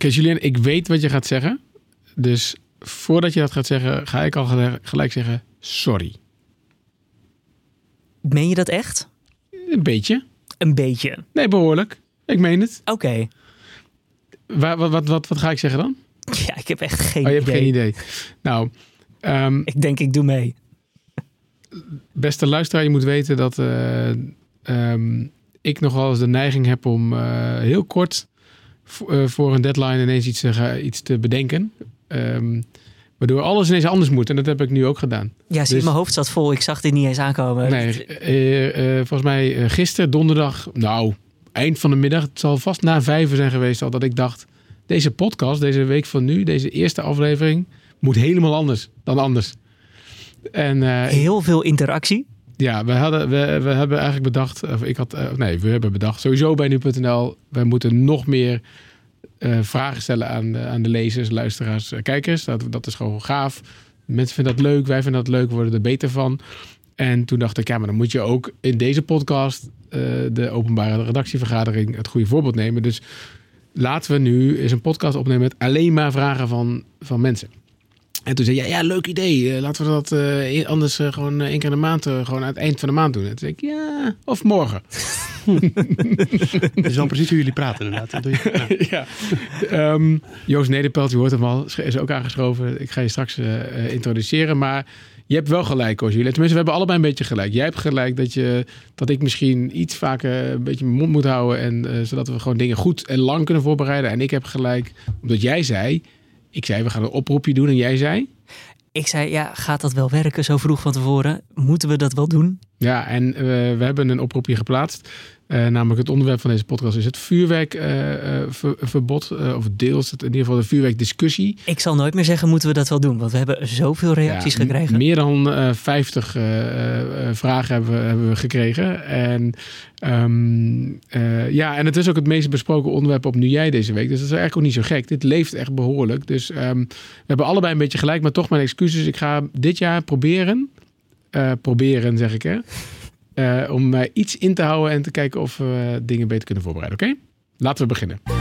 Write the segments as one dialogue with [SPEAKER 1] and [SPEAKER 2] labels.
[SPEAKER 1] Oké, Julien, ik weet wat je gaat zeggen. Dus voordat je dat gaat zeggen, ga ik al gelijk zeggen sorry.
[SPEAKER 2] Meen je dat echt?
[SPEAKER 1] Een beetje.
[SPEAKER 2] Een beetje.
[SPEAKER 1] Nee, behoorlijk. Ik meen het.
[SPEAKER 2] Oké.
[SPEAKER 1] Wa- Wat, wat, wat, wat ga ik zeggen dan?
[SPEAKER 2] Ja, ik heb echt geen
[SPEAKER 1] Oh, je hebt
[SPEAKER 2] idee.
[SPEAKER 1] geen idee. Nou, ehm,
[SPEAKER 2] Ik denk, ik doe mee.
[SPEAKER 1] beste luisteraar, je moet weten dat eh, ehm, ik nogal eens de neiging heb om eh, heel kort voor een deadline ineens iets te, ga- iets te bedenken. Ehm, waardoor alles ineens anders moet. En dat heb ik nu ook gedaan.
[SPEAKER 2] Ja, zie,
[SPEAKER 1] Dus-
[SPEAKER 2] mijn hoofd zat vol. Ik zag dit niet eens aankomen.
[SPEAKER 1] Nee, eh, eh, volgens mij eh, gisteren, donderdag, nou, eind van de middag. Het zal vast na vijven zijn geweest al dat ik dacht... Deze podcast, deze week van nu, deze eerste aflevering... moet helemaal anders dan anders. En eh,
[SPEAKER 2] Heel veel interactie.
[SPEAKER 1] Ja, we, hadden, we, we hebben eigenlijk bedacht... Of ik had, eh, nee, we hebben bedacht, sowieso bij nu.nl... wij moeten nog meer eh, vragen stellen aan de, aan de lezers, luisteraars, eh, kijkers. Dat, dat is gewoon gaaf. Mensen vinden dat leuk, wij vinden dat leuk, worden er beter van. En toen dacht ik, ja, maar dan moet je ook in deze podcast... de openbare redactievergadering het goede voorbeeld nemen. Dus laten we nu eens een podcast opnemen met alleen maar vragen van, van mensen. En toen zei je, ja, leuk idee. Eh, laten we dat eh, anders eh, gewoon één keer in de maand, gewoon aan het eind van de maand doen. En toen zei ik, ja, of morgen.
[SPEAKER 3] Dat is wel precies hoe jullie praten inderdaad. Dat doe je, ja.
[SPEAKER 1] ja. Ehm, Joost Nederpelt, je hoort hem al, is ook aangeschoven. Ik ga je straks introduceren. Maar je hebt wel gelijk, hoor, Jullie. Tenminste, we hebben allebei een beetje gelijk. Jij hebt gelijk dat, je, dat ik misschien iets vaker een beetje mijn mond moet houden. En, zodat we gewoon dingen goed en lang kunnen voorbereiden. En ik heb gelijk, omdat jij zei... Ik zei, we gaan een oproepje doen. En jij zei...
[SPEAKER 2] Ik zei, ja, gaat dat wel werken zo vroeg van tevoren? Moeten we dat wel doen?
[SPEAKER 1] Ja, en eh, we hebben een oproepje geplaatst. Eh, namelijk het onderwerp van deze podcast is het vuurwerkverbod. of deels het, in ieder geval de vuurwerkdiscussie.
[SPEAKER 2] Ik zal nooit meer zeggen, moeten we dat wel doen? Want we hebben zoveel reacties
[SPEAKER 1] Ja,
[SPEAKER 2] gekregen.
[SPEAKER 1] Meer dan eh 50 eh, eh, vragen hebben, we- hebben we gekregen. En, ehm, eh, ja, en het is ook het meest besproken onderwerp op Nu Jij deze week. Dus dat is eigenlijk ook niet zo gek. Dit leeft echt behoorlijk. Dus ehm, we hebben allebei een beetje gelijk, maar toch mijn excuses. Ik ga dit jaar proberen, eh, proberen zeg ik hè, eh, om mij iets in te houden en te kijken of we dingen beter kunnen voorbereiden. Oké? Laten we beginnen.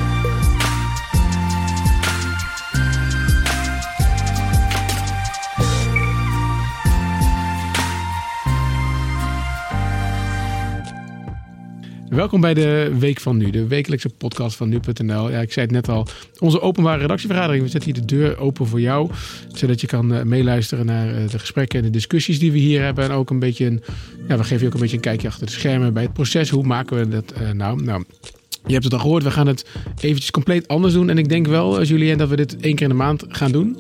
[SPEAKER 1] Welkom bij de Week van Nu, de wekelijkse podcast van nu.nl. Ja, ik zei het net al, onze openbare redactievergadering. We zetten hier de deur open voor jou, zodat je kan eh, meeluisteren naar eh, de gesprekken en de discussies die we hier hebben. En ook een beetje een, ja, we geven je ook een beetje een kijkje achter de schermen bij het proces. Hoe maken we dat eh, nou? Nou, je hebt het al gehoord, we gaan het eventjes compleet anders doen. En ik denk wel, Julien, dat we dit één keer in de maand gaan doen.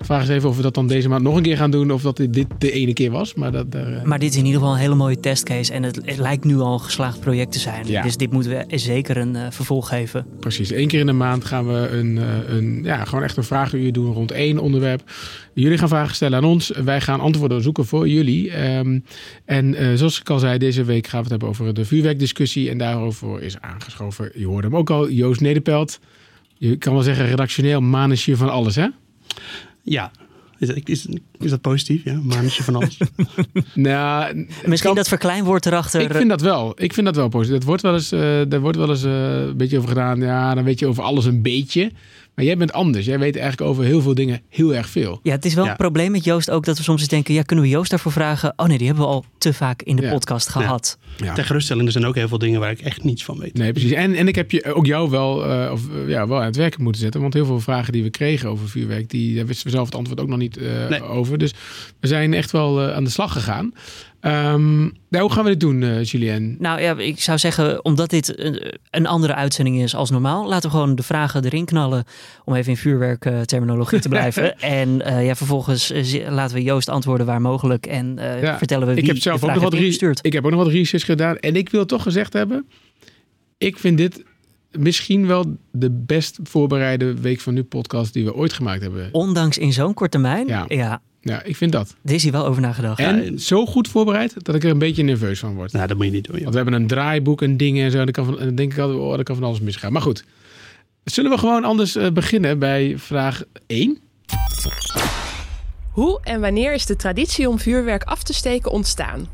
[SPEAKER 1] Vraag is even of we dat dan deze maand nog een keer gaan doen, of dat dit de ene keer was. Maar dat, daar, eh,
[SPEAKER 2] Maar dit is in ieder geval een hele mooie testcase. En het, het lijkt nu al een geslaagd project te zijn.
[SPEAKER 1] Ja.
[SPEAKER 2] Dus dit moeten we zeker een eh, vervolg geven.
[SPEAKER 1] Precies, één keer in de maand gaan we een, eh, een, ja, gewoon echt een vragenuur doen rond één onderwerp. Jullie gaan vragen stellen aan ons. Wij gaan antwoorden zoeken voor jullie. Ehm, en zoals ik al zei, deze week gaan we het hebben over de vuurwerkdiscussie. En daarover is aangeschoven, je hoorde hem ook al, Joost Nederpelt. Je kan wel zeggen redactioneel manusje van alles, hè?
[SPEAKER 3] Ja. Is, is, is dat positief? Ja, manetje van alles.
[SPEAKER 1] Nou,
[SPEAKER 2] Misschien
[SPEAKER 1] kan-
[SPEAKER 2] dat verkleinwoord erachter.
[SPEAKER 1] Ik vind dat wel. Ik vind dat wel positief. Het wordt wel eens, eh er wordt wel eens eh, een beetje over gedaan. Ja, dan weet je over alles een beetje. Maar jij bent anders. Jij weet eigenlijk over heel veel dingen heel erg veel.
[SPEAKER 2] Ja, het is wel
[SPEAKER 3] Ja.
[SPEAKER 2] een probleem met Joost ook dat we soms eens denken... ja, kunnen we Joost daarvoor vragen? Oh nee, die hebben we al te vaak in de
[SPEAKER 1] Ja.
[SPEAKER 2] podcast gehad.
[SPEAKER 1] Ja.
[SPEAKER 3] Ter geruststelling, er zijn ook heel veel dingen waar ik echt niets van weet.
[SPEAKER 1] Nee, precies. En, en ik heb je, ook jou wel, eh, of, eh, ja, wel aan het werk moeten zetten. Want heel veel vragen die we kregen over vuurwerk, die, daar wisten we zelf het antwoord ook nog niet eh,
[SPEAKER 3] Nee.
[SPEAKER 1] over. Dus we zijn echt wel eh, aan de slag gegaan. Ehm, nou, hoe gaan we dit doen, eh Julien?
[SPEAKER 2] Nou ja, ik zou zeggen, omdat dit een, een andere uitzending is als normaal... laten we gewoon de vragen erin knallen... om even in vuurwerkterminologie te blijven. en eh, ja, vervolgens eh, laten we Joost antwoorden waar mogelijk... en eh,
[SPEAKER 1] Ja,
[SPEAKER 2] vertellen we wie
[SPEAKER 1] ik heb zelf ook nog wat
[SPEAKER 2] ingestuurd.
[SPEAKER 1] Ik heb ook nog wat research gedaan. En ik wil toch gezegd hebben, ik vind dit misschien wel de best voorbereide Week van Nu podcast die we ooit gemaakt hebben.
[SPEAKER 2] Ondanks in zo'n korte termijn,
[SPEAKER 1] Ja.
[SPEAKER 2] ja.
[SPEAKER 1] Ja, ik vind dat.
[SPEAKER 2] er is hier wel over nagedacht.
[SPEAKER 1] En zo goed voorbereid dat ik er een beetje nerveus van word.
[SPEAKER 3] Nou, dat moet je niet doen. joh.
[SPEAKER 1] Want we hebben een draaiboek en dingen en zo. En dan, kan van, en dan denk ik altijd, oh, dat kan van alles misgaan. Maar goed, zullen we gewoon anders eh, beginnen bij vraag 1?
[SPEAKER 4] Hoe en wanneer is de traditie om vuurwerk af te steken ontstaan?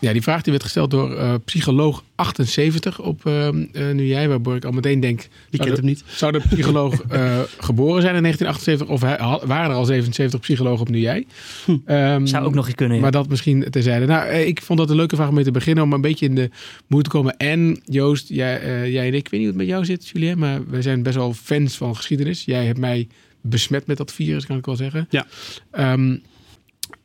[SPEAKER 1] Ja, die vraag die werd gesteld door eh, psycholoog 78 op eh, eh, Nu Jij, waardoor ik al meteen denk...
[SPEAKER 3] Wie
[SPEAKER 1] zou
[SPEAKER 3] kent
[SPEAKER 1] de-
[SPEAKER 3] hem niet?
[SPEAKER 1] Zou de psycholoog geboren zijn in 1978 of hij- waren er al 77 psychologen op Nu Jij? Ehm,
[SPEAKER 2] Zou ook nog eens kunnen. ja.
[SPEAKER 1] Maar dat misschien terzijde. Nou, ik vond dat een leuke vraag om mee te beginnen. Om een beetje in de moed te komen. En Joost, jij, jij en ik, ik weet niet hoe het met jou zit, Julien. Maar wij zijn best wel fans van geschiedenis. Jij hebt mij besmet met dat virus, kan ik wel zeggen.
[SPEAKER 3] Ja.
[SPEAKER 1] Ehm,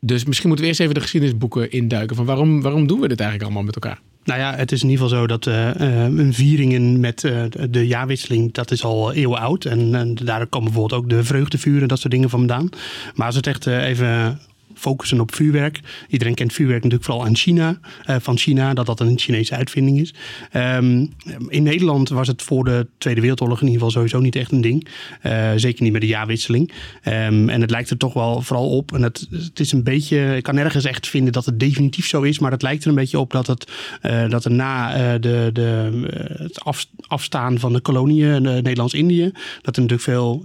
[SPEAKER 1] dus misschien moeten we eerst even de geschiedenisboeken induiken. Van waarom, waarom doen we dit eigenlijk allemaal met elkaar?
[SPEAKER 3] Nou ja, het is in ieder geval zo dat eh, eh, een vieringen met eh, de jaarwisseling, dat is al eeuwen oud. En, en daar komen bijvoorbeeld ook de vreugdevuren en dat soort dingen vandaan. Maar als het echt even focussen op vuurwerk. Iedereen kent vuurwerk natuurlijk vooral aan China, eh, van China, dat dat een Chinese uitvinding is. Ehm, in Nederland was het voor de Tweede Wereldoorlog in ieder geval sowieso niet echt een ding. Eh, zeker niet met de jaarwisseling. Ehm, en het lijkt er toch wel vooral op. En het, het is een beetje, ik kan nergens echt vinden dat het definitief zo is, maar het lijkt er een beetje op dat, het, eh, dat er na de, de, het af- afstaan van de koloniën, Nederlands-Indië, dat er natuurlijk veel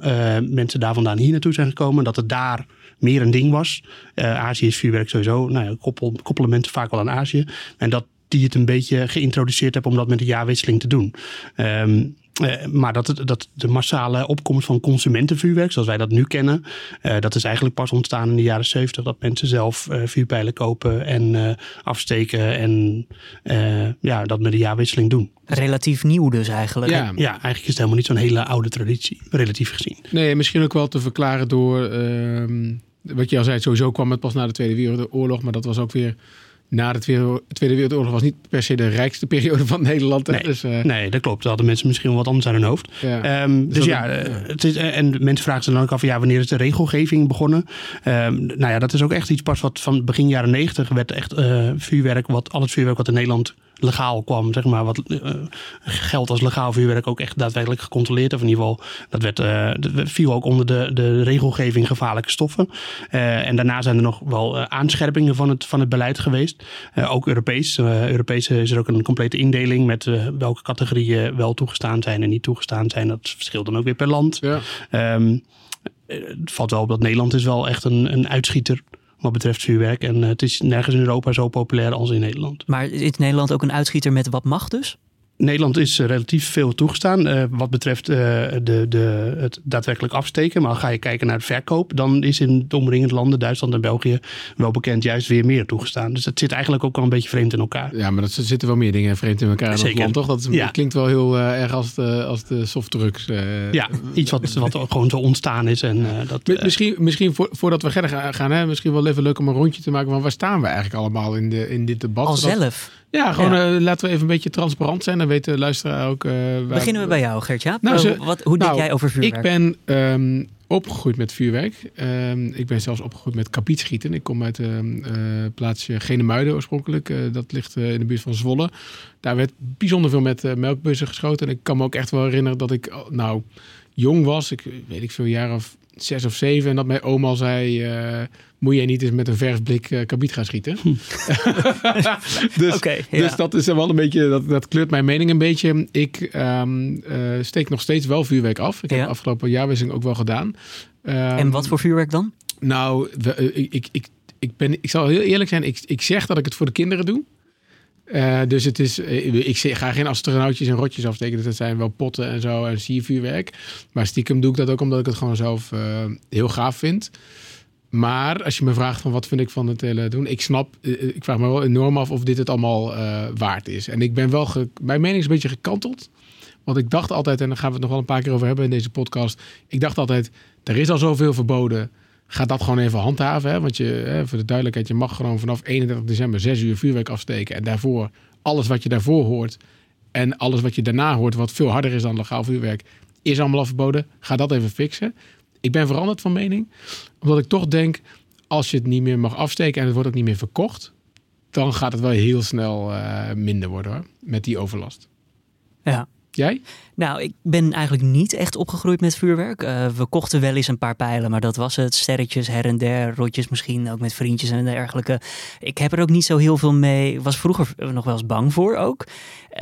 [SPEAKER 3] mensen daar vandaan hier naartoe zijn gekomen. Dat het daar meer een ding was. Eh, Azië is vuurwerk sowieso. Nou ja, koppel, koppelen mensen vaak wel aan Azië. En dat die het een beetje geïntroduceerd hebben om dat met de jaarwisseling te doen. Ehm, eh, maar dat, het- dat de massale opkomst van consumentenvuurwerk, zoals wij dat nu kennen, eh, dat is eigenlijk pas ontstaan in de jaren 70. Dat mensen zelf eh, vuurpijlen kopen en eh, afsteken en eh, ja, dat met de jaarwisseling doen.
[SPEAKER 2] Relatief nieuw dus eigenlijk.
[SPEAKER 1] Ja,
[SPEAKER 3] Ja, eigenlijk is het helemaal niet zo'n hele oude traditie, relatief gezien.
[SPEAKER 1] nee, misschien ook wel te verklaren door... wat je al zei, sowieso kwam het pas na de Tweede Wereldoorlog. Maar dat was ook weer... Na de Tweede Wereldoorlog was niet per se de rijkste periode van Nederland.
[SPEAKER 3] Nee.
[SPEAKER 1] Dus, eh,
[SPEAKER 3] Nee, dat klopt. Daar hadden mensen misschien wel wat anders aan hun hoofd.
[SPEAKER 1] ja.
[SPEAKER 3] Ehm, dus
[SPEAKER 1] dat-
[SPEAKER 3] ja, eh, het is, eh, en mensen vragen zich dan ook af, ja, wanneer is de regelgeving begonnen? Ehm, nou ja, dat is ook echt iets pas wat van begin jaren negentig werd echt vuurwerk, wat, al het vuurwerk wat in Nederland legaal kwam, zeg maar, wat eh, geldt als legaal vuurwerk ook echt daadwerkelijk gecontroleerd. Of in ieder geval, dat werd, eh, dat viel ook onder de, de regelgeving gevaarlijke stoffen. Eh, en daarna zijn er nog wel aanscherpingen van het, van het beleid geweest. Ook Europees. Europees is er ook een complete indeling met welke categorieën wel toegestaan zijn en niet toegestaan zijn. Dat verschilt dan ook weer per land.
[SPEAKER 1] ja.
[SPEAKER 3] Ehm, eh, het valt wel op dat Nederland is wel echt een, een uitschieter wat betreft vuurwerk. En eh, het is nergens in Europa zo populair als in Nederland.
[SPEAKER 2] Maar is Nederland ook een uitschieter met wat mag dus?
[SPEAKER 3] Nederland is eh, relatief veel toegestaan eh, wat betreft eh, de, de, het daadwerkelijk afsteken. Maar ga je kijken naar de verkoop, dan is in de omringende landen, Duitsland en België, wel bekend juist weer meer toegestaan. Dus dat zit eigenlijk ook wel een beetje vreemd in elkaar.
[SPEAKER 1] Ja, maar dat zitten wel meer dingen vreemd in elkaar in
[SPEAKER 3] Zeker.
[SPEAKER 1] land, toch? Dat is,
[SPEAKER 3] Ja.
[SPEAKER 1] klinkt wel heel erg als de, als de softdrugs. eh.
[SPEAKER 3] Ja, iets wat, wat gewoon zo ontstaan is. En, eh, dat,
[SPEAKER 1] Mi- Misschien, misschien voor, voordat we verder gaan, gaan, hè, misschien wel even leuk om een rondje te maken van waar staan we eigenlijk allemaal in, de, in dit debat.
[SPEAKER 2] Al zelf.
[SPEAKER 1] Ja, gewoon
[SPEAKER 2] Ja.
[SPEAKER 1] eh, laten we even een beetje transparant zijn. Dan weet de luisteraar ook... eh, waar-
[SPEAKER 2] Beginnen we bij jou, Gertja.
[SPEAKER 1] Nou, ze-
[SPEAKER 2] wat, hoe denk
[SPEAKER 1] nou,
[SPEAKER 2] jij over vuurwerk?
[SPEAKER 1] Ik ben ehm, opgegroeid met vuurwerk. Ehm, ik ben zelfs opgegroeid met kapietschieten. Ik kom uit het plaatsje Genemuiden oorspronkelijk. Eh, dat ligt eh, in de buurt van Zwolle. Daar werd bijzonder veel met eh, melkbussen geschoten. En ik kan me ook echt wel herinneren dat ik oh, nou jong was. Ik weet ik veel, jaar of zes of zeven. En dat mijn oma al zei... eh, moet jij niet eens met een verfblik eh kabiet gaan schieten? dus,
[SPEAKER 2] Oké, ja.
[SPEAKER 1] dus dat is wel een beetje, dat, dat kleurt mijn mening een beetje. Ik ehm, eh, steek nog steeds wel vuurwerk af. Ik heb de afgelopen jaarwisseling ook wel gedaan. Ehm,
[SPEAKER 2] en wat voor vuurwerk dan?
[SPEAKER 1] Nou, we- ik, ik, ik, ik, ben, ik zal heel eerlijk zijn. Ik, ik zeg dat ik het voor de kinderen doe. Eh, dus het is, eh, ik ga geen astronautjes en rotjes afsteken. Dus dat zijn wel potten en zo en siervuurwerk. Maar stiekem doe ik dat ook omdat ik het gewoon zelf eh, heel gaaf vind. Maar als je me vraagt van wat vind ik van het hele doen, ik snap, ik vraag me wel enorm af of dit het allemaal waard is. En ik ben wel, ge- mijn mening is een beetje gekanteld. Want ik dacht altijd, en daar gaan we het nog wel een paar keer over hebben in deze podcast. Ik dacht altijd, er is al zoveel verboden. Ga dat gewoon even handhaven. Hè? Want je, hè, voor de duidelijkheid, je mag gewoon vanaf 31 december 6 uur vuurwerk afsteken. En daarvoor, alles wat je daarvoor hoort en alles wat je daarna hoort, wat veel harder is dan legaal vuurwerk, is allemaal al verboden. Ga dat even fixen. Ik ben veranderd van mening. Omdat ik toch denk, als je het niet meer mag afsteken en het wordt ook niet meer verkocht, dan gaat het wel heel snel eh, minder worden hoor. Met die overlast.
[SPEAKER 2] Ja.
[SPEAKER 1] Jij?
[SPEAKER 2] Nou, ik ben eigenlijk niet echt opgegroeid met vuurwerk. Uh, we kochten wel eens een paar pijlen, maar dat was het. Sterretjes her en der, rotjes misschien, ook met vriendjes en dergelijke. Ik heb er ook niet zo heel veel mee. Was vroeger nog wel eens bang voor ook.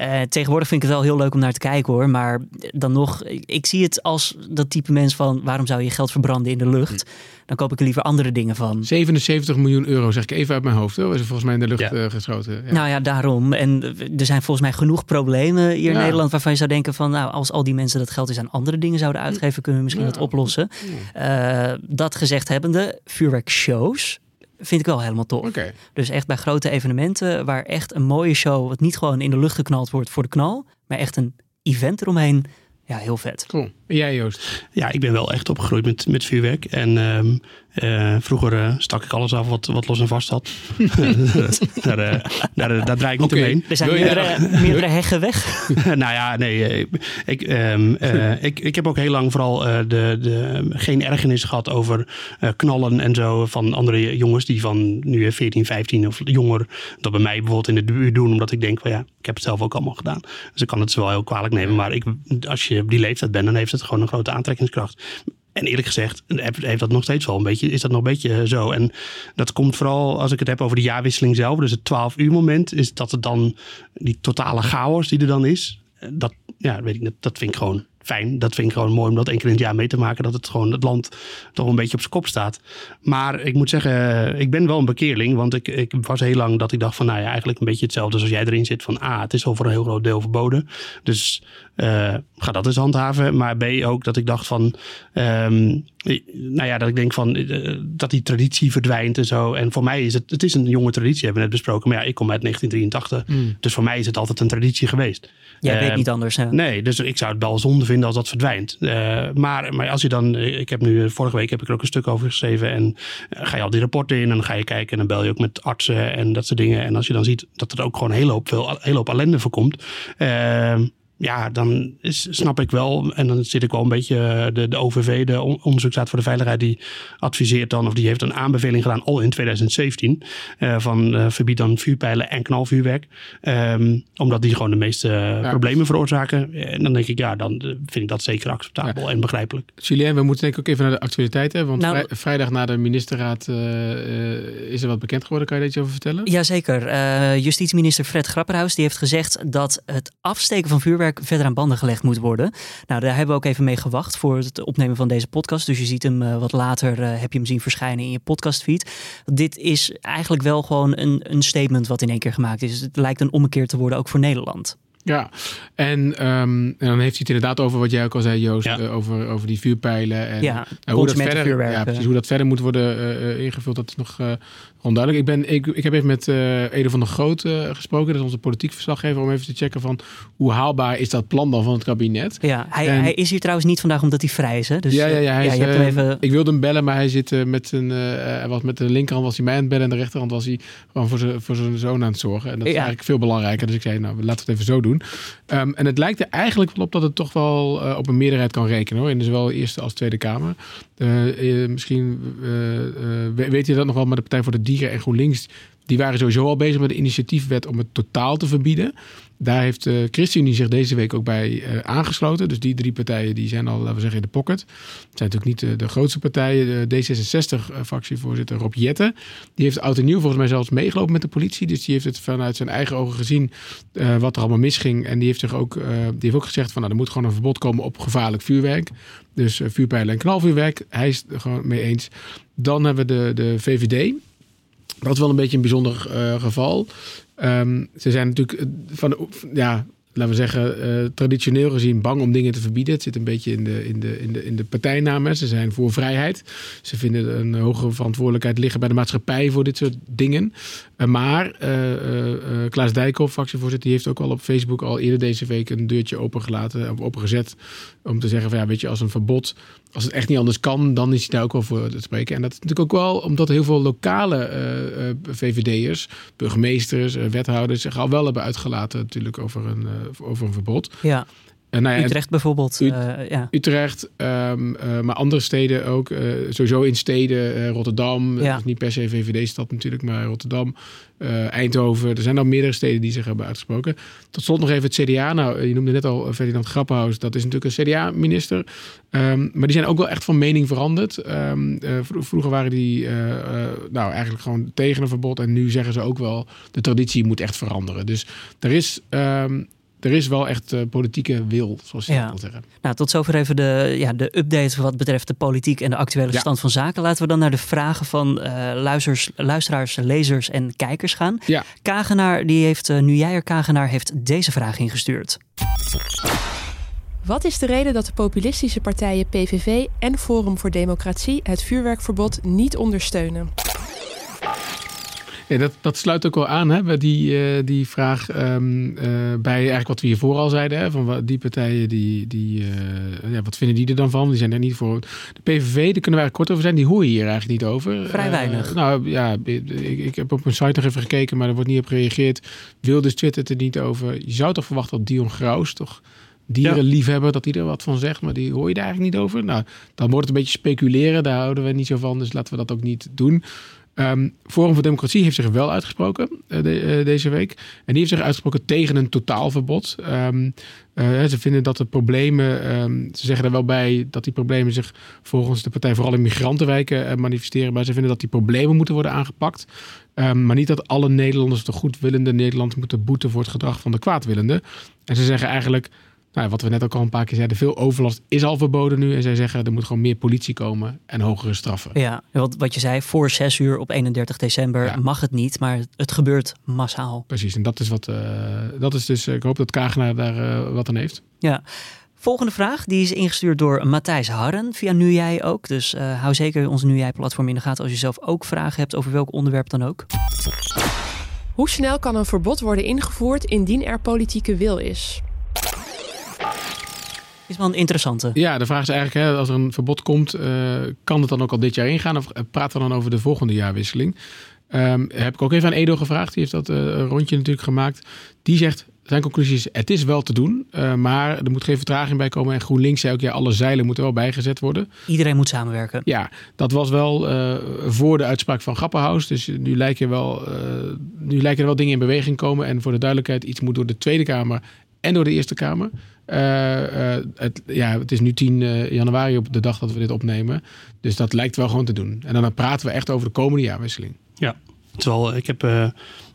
[SPEAKER 2] Uh, tegenwoordig vind ik het wel heel leuk om naar te kijken hoor. Maar dan nog, ik zie het als dat type mens van waarom zou je geld verbranden in de lucht? Dan koop ik er liever andere dingen van.
[SPEAKER 1] 77 miljoen euro, zeg ik even uit mijn hoofd. Hoor. Is er volgens mij in de lucht ja. geschoten.
[SPEAKER 2] Ja. Nou ja, daarom. En er zijn volgens mij genoeg problemen hier in Nederland waarvan je zou denken van nou, als al die mensen dat geld eens aan andere dingen zouden uitgeven, kunnen we misschien dat oplossen. Uh, dat gezegd hebbende, vuurwerkshows vind ik wel helemaal tof. Dus echt bij grote evenementen waar echt een mooie show, wat niet gewoon in de lucht geknald wordt voor de knal, maar echt een event eromheen. Ja, heel vet.
[SPEAKER 1] Cool. Jij Joost?
[SPEAKER 3] Ja, ik ben wel echt opgegroeid met, met vuurwerk. En um, uh, vroeger uh, stak ik alles af wat, wat los en vast had. daar, uh, daar, daar draai ik niet okay. omheen.
[SPEAKER 2] Er zijn meerdere, meerdere heggen weg.
[SPEAKER 3] nou ja, nee. Ik, um, ik, ik heb ook heel lang vooral de, de, geen ergernis gehad over knallen en zo van andere jongens die van nu 14, 15 of jonger dat bij mij bijvoorbeeld in de buurt doen. Omdat ik denk van ja, ik heb het zelf ook allemaal gedaan. Dus ik kan het wel heel kwalijk nemen. Maar ik, als je op die leeftijd bent, dan heeft het gewoon een grote aantrekkingskracht. En eerlijk gezegd heeft dat nog steeds wel een beetje, is dat nog een beetje zo. En dat komt vooral als ik het heb over de jaarwisseling zelf. Dus het 12 uur moment is dat het dan die totale chaos die er dan is. Dat, ja, weet ik, dat vind ik gewoon fijn. Dat vind ik gewoon mooi om dat één keer in het jaar mee te maken. Dat het gewoon het land toch een beetje op zijn kop staat. Maar ik moet zeggen, ik ben wel een bekeerling. Want ik, ik was heel lang dat ik dacht van nou ja, eigenlijk een beetje hetzelfde als jij erin zit. Van A, het is al voor een heel groot deel verboden. Dus uh, ga dat eens handhaven. Maar B ook dat ik dacht van, um, nou ja, dat ik denk van uh, dat die traditie verdwijnt en zo. En voor mij is het, het is een jonge traditie, hebben we net besproken. Maar ja, ik kom uit 1983. Mm. Dus voor mij is het altijd een traditie geweest.
[SPEAKER 2] Jij uh, weet niet anders. Hè?
[SPEAKER 3] Nee, dus ik zou het wel zonde vinden als dat verdwijnt. maar, maar als je dan, ik heb nu, vorige week heb ik er ook een stuk over geschreven. En ga je al die rapporten in en dan ga je kijken en dan bel je ook met artsen en dat soort dingen. En als je dan ziet dat er ook gewoon hele hoop, veel, hele hoop ellende voorkomt. Ehm, ja, dan is, snap ik wel. En dan zit ik wel een beetje. Eh, de, de OVV, de Onderzoeksraad voor de Veiligheid, die adviseert dan, of die heeft een aanbeveling gedaan al in 2017. Uh, van uh, verbied dan vuurpijlen en knalvuurwerk. Um, omdat die gewoon de meeste ja. problemen veroorzaken. En dan denk ik, ja, dan vind ik dat zeker acceptabel ja. en begrijpelijk.
[SPEAKER 1] Julien, we moeten denk ik ook even naar de actualiteiten. Want nou, vrij, vrijdag na de ministerraad is er wat bekend geworden. Kan je daar iets over vertellen?
[SPEAKER 2] Jazeker. justitieminister Fred Grapperhaus die heeft gezegd dat het afsteken van vuurwerk verder aan banden gelegd moet worden. Nou, daar hebben we ook even mee gewacht voor het opnemen van deze podcast. Dus je ziet hem uh, wat later, uh, heb je hem zien verschijnen in je podcastfeed. Dit is eigenlijk wel gewoon een, een statement wat in één keer gemaakt is. Het lijkt een ommekeer te worden ook voor Nederland.
[SPEAKER 1] Ja, en, um, en, dan heeft hij het inderdaad over wat jij ook al zei, Joost, ja. uh, over, over die vuurpijlen. En
[SPEAKER 2] ja,
[SPEAKER 1] hoe, dat verder, ja, precies, hoe dat verder moet worden uh, ingevuld, dat is nog onduidelijk. Ik, ben, ik, ik heb even met Ede van der Groot gesproken, dat is onze politiek verslaggever, om even te checken van hoe haalbaar is dat plan dan van het kabinet.
[SPEAKER 2] Ja, hij, en, hij is hier trouwens niet vandaag omdat hij vrij is. Hè? Dus,
[SPEAKER 1] ja, ja, ja, hij uh, even... Ik wilde hem bellen, maar hij zit met een, was met de linkerhand was hij mij aan het bellen en de rechterhand was hij gewoon voor zijn, voor zijn zoon aan het zorgen. En dat is eigenlijk veel belangrijker. Dus ik zei, nou, laten we het even zo doen. Um, en het lijkt er eigenlijk wel op dat het toch wel op een meerderheid kan rekenen hoor, in zowel Eerste als Tweede Kamer. misschien weet je dat nog wel, maar de Partij voor de Dieren en GroenLinks die waren sowieso al bezig met de initiatiefwet om het totaal te verbieden. Daar heeft de uh, ChristenUnie zich deze week ook bij uh, aangesloten. Dus die drie partijen die zijn al, laten we zeggen, in de pocket. Het zijn natuurlijk niet de, de grootste partijen. De D66-fractievoorzitter Rob Jetten, die heeft oud en nieuw volgens mij zelfs meegelopen met de politie. Dus die heeft het vanuit zijn eigen ogen gezien wat er allemaal misging. En die heeft, zich ook, die heeft ook gezegd van nou, er moet gewoon een verbod komen op gevaarlijk vuurwerk. Dus vuurpijlen en knalvuurwerk. Hij is er gewoon mee eens. Dan hebben we de, de VVD. Dat is wel een beetje een bijzonder geval. Um, ze zijn natuurlijk van de, ja, laten we zeggen, uh, traditioneel gezien bang om dingen te verbieden. Het zit een beetje in de, in de, in de, in de partijnamen. Ze zijn voor vrijheid. Ze vinden een hogere verantwoordelijkheid liggen bij de maatschappij voor dit soort dingen. Uh, maar Klaas Dijkhoff, fractievoorzitter, die heeft ook al op Facebook al eerder deze week een deurtje opengelaten, opengezet. Om te zeggen van ja, weet je, als een verbod, als het echt niet anders kan, dan is hij daar ook wel voor te spreken. En dat is natuurlijk ook wel omdat heel veel lokale VVD'ers, burgemeesters, wethouders zich al wel hebben uitgelaten natuurlijk over een, over een verbod.
[SPEAKER 2] Ja.
[SPEAKER 1] En nou ja,
[SPEAKER 2] Utrecht bijvoorbeeld. Eh, ja.
[SPEAKER 1] Utrecht, ehm, eh, maar andere steden ook. eh, sowieso in steden, eh, Rotterdam,
[SPEAKER 2] Ja.
[SPEAKER 1] dat is niet per se VVD-stad natuurlijk, maar Rotterdam, eh, Eindhoven. Er zijn al meerdere steden die zich hebben uitgesproken. Tot slot nog even het CDA. Nou, je noemde net al Ferdinand Grappenhaus, dat is natuurlijk een CDA-minister. Ehm, maar die zijn ook wel echt van mening veranderd. Ehm, eh, vro- vroeger waren die eh, eh, nou, eigenlijk gewoon tegen een verbod en nu zeggen ze ook wel, de traditie moet echt veranderen. Dus er is... er is wel echt eh, politieke wil, zoals je
[SPEAKER 2] Ja.
[SPEAKER 1] dat wil zeggen.
[SPEAKER 2] Nou, tot zover even de, ja, de update wat betreft de politiek en de actuele
[SPEAKER 1] Ja.
[SPEAKER 2] stand van zaken. Laten we dan naar de vragen van eh, luisters, luisteraars, lezers en kijkers gaan.
[SPEAKER 1] Ja.
[SPEAKER 2] Kagenaar, die heeft, eh, nu jij er Kagenaar, heeft deze vraag ingestuurd.
[SPEAKER 4] Wat is de reden dat de populistische partijen PVV en Forum voor Democratie het vuurwerkverbod niet ondersteunen?
[SPEAKER 1] Ja, dat, dat sluit ook wel aan hè, bij die, eh, die vraag ehm, eh, bij eigenlijk wat we hiervoor al zeiden. Hè, van wat- die partijen, die, die, eh, ja, wat vinden die er dan van? Die zijn er niet voor. De PVV, daar kunnen we eigenlijk kort over zijn. Die hoor je hier eigenlijk niet over.
[SPEAKER 2] Vrij weinig.
[SPEAKER 1] nou ja, ik, ik heb op mijn site nog even gekeken, maar er wordt niet op gereageerd. Wilders twittert er niet over. Je zou toch verwachten dat Dion Graus toch dierenliefhebber, dat hij er wat van zegt, maar die hoor je daar eigenlijk niet over. Nou, dan wordt het een beetje speculeren, daar houden we niet zo van, dus laten we dat ook niet doen. Ehm, Forum voor Democratie heeft zich wel uitgesproken eh, eh, deze week. En die heeft zich uitgesproken tegen een totaalverbod. Ehm, eh, ze vinden dat de problemen, ehm, ze zeggen er wel bij dat die problemen zich volgens de partij vooral in migrantenwijken manifesteren. Maar ze vinden dat die problemen moeten worden aangepakt. Maar niet dat alle Nederlanders, de goedwillende Nederlanders, moeten boeten voor het gedrag van de kwaadwillende. En ze zeggen eigenlijk, nou, wat we net ook al een paar keer zeiden, veel overlast is al verboden nu. En zij zeggen er moet gewoon meer politie komen en hogere straffen.
[SPEAKER 2] Ja, wat, wat je zei, voor 6 uur op 31 december
[SPEAKER 1] Ja.
[SPEAKER 2] mag het niet, maar het gebeurt massaal.
[SPEAKER 1] Precies, en dat is wat. eh, dat is dus. Ik hoop dat Kagenaar daar eh, wat aan heeft.
[SPEAKER 2] Ja. Volgende vraag, die is ingestuurd door Matthijs Harren via Nu Jij ook. Dus eh, hou zeker ons Nu Jij platform in de gaten als je zelf ook vragen hebt over welk onderwerp dan ook.
[SPEAKER 4] Hoe snel kan een verbod worden ingevoerd indien er politieke wil is?
[SPEAKER 2] Is wel een interessante.
[SPEAKER 1] Ja, de vraag is eigenlijk: hè, als er een verbod komt, eh, kan het dan ook al dit jaar ingaan? Of eh, praten we dan over de volgende jaarwisseling? Ehm, heb ik ook even aan Edo gevraagd. Die heeft dat eh, rondje natuurlijk gemaakt. Die zegt. Zijn conclusie is: het is wel te doen, maar er moet geen vertraging bij komen. En GroenLinks zei ook: ja, alle zeilen moeten wel bijgezet worden.
[SPEAKER 2] Iedereen moet samenwerken.
[SPEAKER 1] Ja, dat was wel voor de uitspraak van Grappenhaus. Dus nu lijken, wel, nu lijken er wel dingen in beweging komen. En voor de duidelijkheid, iets moet door de Tweede Kamer en door de Eerste Kamer. Eh, eh, het, ja, het is nu 10 eh, januari op de dag dat we dit opnemen. Dus dat lijkt wel gewoon te doen. En dan praten we echt over de komende jaarwisseling.
[SPEAKER 3] Ja, terwijl ik heb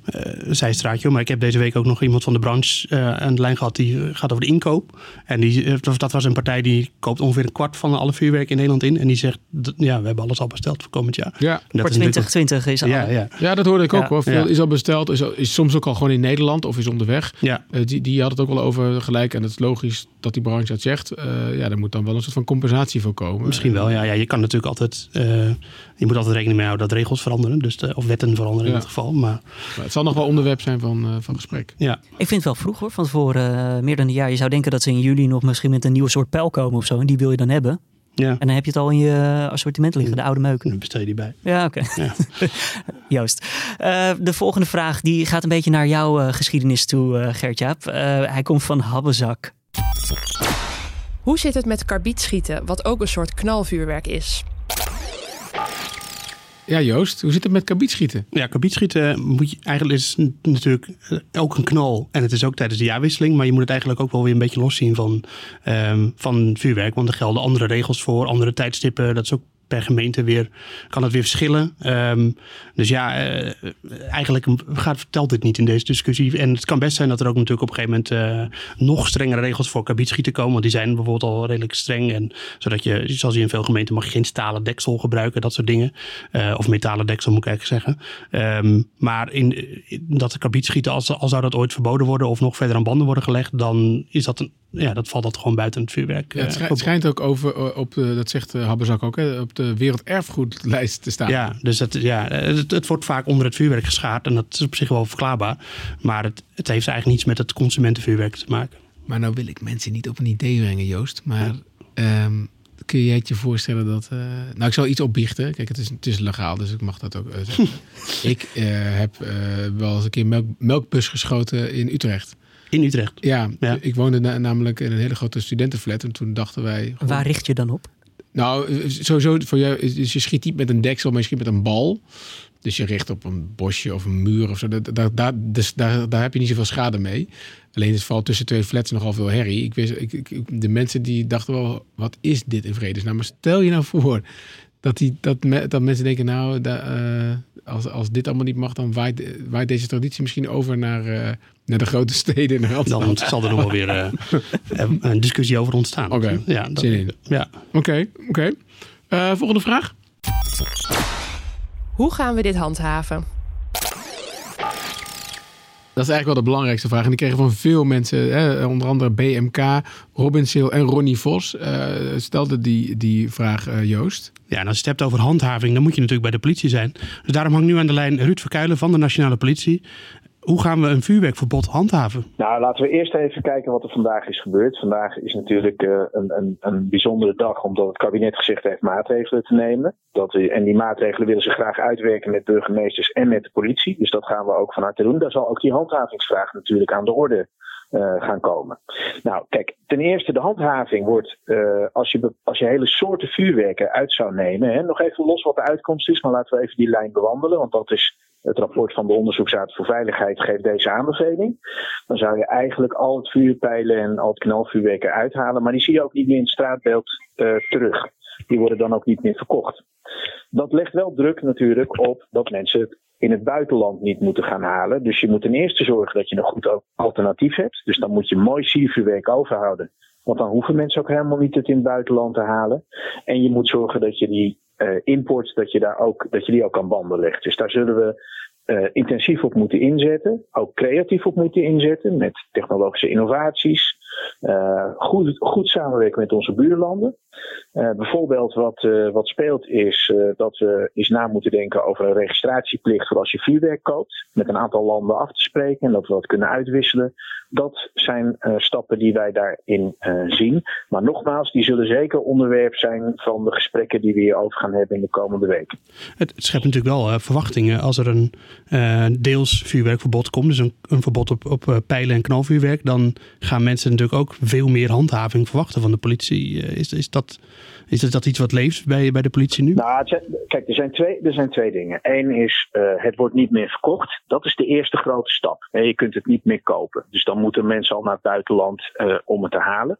[SPEAKER 3] eh, een zijstraatje, maar ik heb deze week ook nog iemand van de branche eh, aan de lijn gehad die eh, gaat over de inkoop. En die, dat was een partij die koopt ongeveer een kwart van alle vuurwerk in Nederland in. En die zegt, ja, we hebben alles al besteld voor komend jaar.
[SPEAKER 1] Ja,
[SPEAKER 2] Voor
[SPEAKER 3] is natuurlijk
[SPEAKER 2] 2020 is al.
[SPEAKER 3] Ja, ja,
[SPEAKER 1] ja dat hoorde ik ook
[SPEAKER 2] Ja.
[SPEAKER 1] hoor. Veel
[SPEAKER 3] Ja.
[SPEAKER 1] is al besteld, is, al- is soms ook al gewoon in Nederland of is onderweg.
[SPEAKER 3] ja.
[SPEAKER 1] Die, die had het ook wel over gelijk. En het is logisch dat die branche dat zegt. Eh, ja, er moet dan wel een soort van compensatie voor komen.
[SPEAKER 3] Misschien wel, ja. ja. Je kan natuurlijk altijd, eh, je moet altijd rekening mee houden dat regels veranderen. Dus de, of wetten veranderen in dit geval. Maar
[SPEAKER 1] Maar het zal nog wel onderwerp zijn van, eh, van gesprek.
[SPEAKER 3] ja,
[SPEAKER 2] Ik vind het wel vroeg hoor, van tevoren eh, meer dan een jaar. Je zou denken dat ze in juli nog misschien met een nieuwe soort pijl komen of zo. En die wil je dan hebben.
[SPEAKER 3] ja.
[SPEAKER 2] En dan heb je het al in je assortiment liggen, de oude meuk.
[SPEAKER 3] Dan bestel je die bij.
[SPEAKER 2] Ja, oké.
[SPEAKER 3] Ja.
[SPEAKER 2] Joost. Eh, de volgende vraag die gaat een beetje naar jouw eh, geschiedenis toe, eh Gertjaap. Eh, hij komt van Habbezak.
[SPEAKER 4] Hoe zit het met karbietschieten, wat ook een soort knalvuurwerk is?
[SPEAKER 1] Ja, Joost, hoe zit het met kabietschieten?
[SPEAKER 3] Ja, kabietschieten moet je eigenlijk is natuurlijk eh, ook een knal. En het is ook tijdens de jaarwisseling. Maar je moet het eigenlijk ook wel weer een beetje loszien van, ehm, van vuurwerk. Want er gelden andere regels voor, andere tijdstippen. Dat is ook per gemeente weer, kan het weer verschillen. Ehm, dus ja, eh, eigenlijk gaat, vertelt dit niet in deze discussie. En het kan best zijn dat er ook natuurlijk op een gegeven moment eh, nog strengere regels voor kabietschieten komen. Want die zijn bijvoorbeeld al redelijk streng. En zodat je, zoals je in veel gemeenten mag je geen stalen deksel gebruiken, dat soort dingen. Eh, of metalen deksel moet ik eigenlijk zeggen. Ehm, maar in, in dat kabietschieten, als, als zou dat ooit verboden worden of nog verder aan banden worden gelegd, dan is dat een, ja, dat valt dat gewoon buiten het vuurwerk.
[SPEAKER 1] Ja, het, schijnt, het schijnt ook over, op, de, dat zegt Habbezak ook, hè, op de werelderfgoedlijst te staan.
[SPEAKER 3] Ja, dus het, ja, het, het wordt vaak onder het vuurwerk geschaard en dat is op zich wel verklaarbaar. Maar het, het heeft eigenlijk niets met het consumentenvuurwerk te maken.
[SPEAKER 1] Maar nou wil ik mensen niet op een idee brengen, Joost. Maar ehm, kun jij het je voorstellen dat... eh, nou, ik zal iets opbiechten. Kijk, het is, het is legaal, dus ik mag dat ook eh, zeggen. ik eh, heb eh, wel eens een keer melk, melkbus geschoten in Utrecht.
[SPEAKER 3] In Utrecht?
[SPEAKER 1] Ja, ik woonde namelijk in een hele grote studentenflat. En toen dachten wij...
[SPEAKER 2] Waar richt je dan op?
[SPEAKER 1] Nou, sowieso voor jou je schiet niet met een deksel, maar je schiet met een bal. Dus je richt op een bosje of een muur of zo. Daar, daar, dus daar, daar heb je niet zoveel schade mee. Alleen het valt tussen twee flats nogal veel herrie. Ik wist, ik, de mensen die dachten wel, wat is dit in vredesnaam? Maar stel je nou voor dat, die, dat, dat mensen denken, nou, uh, als, als dit allemaal niet mag, dan waait, deze traditie misschien over naar, uh, naar de grote steden in Nederland.
[SPEAKER 3] Dan zal er nog wel weer uh, een discussie over ontstaan.
[SPEAKER 1] Oké, okay. ja, zin in. Ja. Oké, oké. Okay. volgende vraag.
[SPEAKER 4] Hoe gaan we dit handhaven?
[SPEAKER 1] Dat is eigenlijk wel de belangrijkste vraag. En die kregen van veel mensen, hè, onder andere BMK, Robin Seel en Ronnie Vos, uh, stelde die, die vraag, uh, Joost.
[SPEAKER 3] Ja, en als je het hebt over handhaving, dan moet je natuurlijk bij de politie zijn. Dus daarom hangt nu aan de lijn Ruud Verkuilen van de Nationale Politie. Hoe gaan we een vuurwerkverbod handhaven?
[SPEAKER 5] Nou, laten we eerst even kijken wat er vandaag is gebeurd. Vandaag is natuurlijk uh, een, een, een, bijzondere dag, omdat het kabinet gezegd heeft maatregelen te nemen. Dat en die maatregelen willen ze graag uitwerken met burgemeesters en met de politie. Dus dat gaan we ook van harte doen. Daar zal ook die handhavingsvraag natuurlijk aan de orde uh, gaan komen. Nou, kijk, ten eerste de handhaving wordt, uh, als, je, als je hele soorten vuurwerken uit zou nemen, hè, nog even los wat de uitkomst is, maar laten we even die lijn bewandelen, want dat is het rapport van de Onderzoeksraad voor Veiligheid geeft deze aanbeveling. Dan zou je eigenlijk al het vuurpijlen en al het knalvuurwerk eruit halen. Maar die zie je ook niet meer in het straatbeeld uh, terug. Die worden dan ook niet meer verkocht. Dat legt wel druk natuurlijk op dat mensen het in het buitenland niet moeten gaan halen. Dus je moet ten eerste zorgen dat je een goed alternatief hebt. Dus dan moet je mooi siervuurwerk overhouden. Want dan hoeven mensen ook helemaal niet het in het buitenland te halen. En je moet zorgen dat je die uh, import, dat je, daar ook, dat je die ook aan banden legt. Dus daar zullen we uh, intensief op moeten inzetten. Ook creatief op moeten inzetten met technologische innovaties. Uh, goed, goed samenwerken met onze buurlanden. Uh, bijvoorbeeld wat, uh, wat speelt is dat we eens na moeten denken over een registratieplicht voor als je vuurwerk koopt. Met een aantal landen af te spreken en dat we dat kunnen uitwisselen. Dat zijn stappen die wij daarin zien. Maar nogmaals, die zullen zeker onderwerp zijn van de gesprekken die we hierover gaan hebben in de komende weken.
[SPEAKER 3] Het, het schept natuurlijk wel verwachtingen als er een deels vuurwerkverbod komt. Dus een, een verbod op, op pijlen en knalvuurwerk. Dan gaan mensen natuurlijk ook veel meer handhaving verwachten van de politie. Is, is, dat, is dat iets wat leeft bij, bij de politie nu?
[SPEAKER 5] Nou, kijk, er zijn twee, er zijn twee dingen. Eén is, uh, het wordt niet meer verkocht. Dat is de eerste grote stap. Je kunt het niet meer kopen. Dus dan moeten mensen al naar het buitenland uh, om het te halen.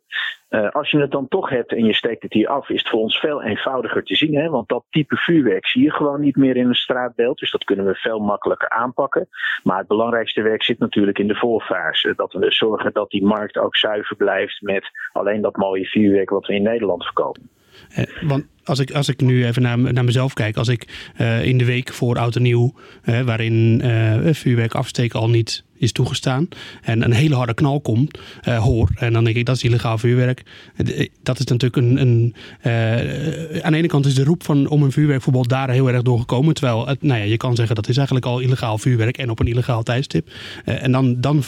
[SPEAKER 5] Uh, als je het dan toch hebt en je steekt het hier af, is het voor ons veel eenvoudiger te zien. Hè? Want dat type vuurwerk zie je gewoon niet meer in een straatbeeld. Dus dat kunnen we veel makkelijker aanpakken. Maar het belangrijkste werk zit natuurlijk in de voorfase. Dat we zorgen dat die markt ook zuiver blijft met alleen dat mooie vuurwerk wat we in Nederland verkopen.
[SPEAKER 3] Eh, want als ik, als ik nu even naar, naar mezelf kijk, als ik uh, in de week voor oud en nieuw, uh, waarin uh, vuurwerk afsteken al niet is toegestaan. En een hele harde knal komt, hoor. En dan denk ik, dat is illegaal vuurwerk. Eh, dat is natuurlijk een... een aan de ene kant is de roep van, om een vuurwerkverbod daar heel erg door gekomen. Terwijl, nou ja, je kan zeggen dat is eigenlijk al illegaal vuurwerk en op een illegaal tijdstip. En dan, dan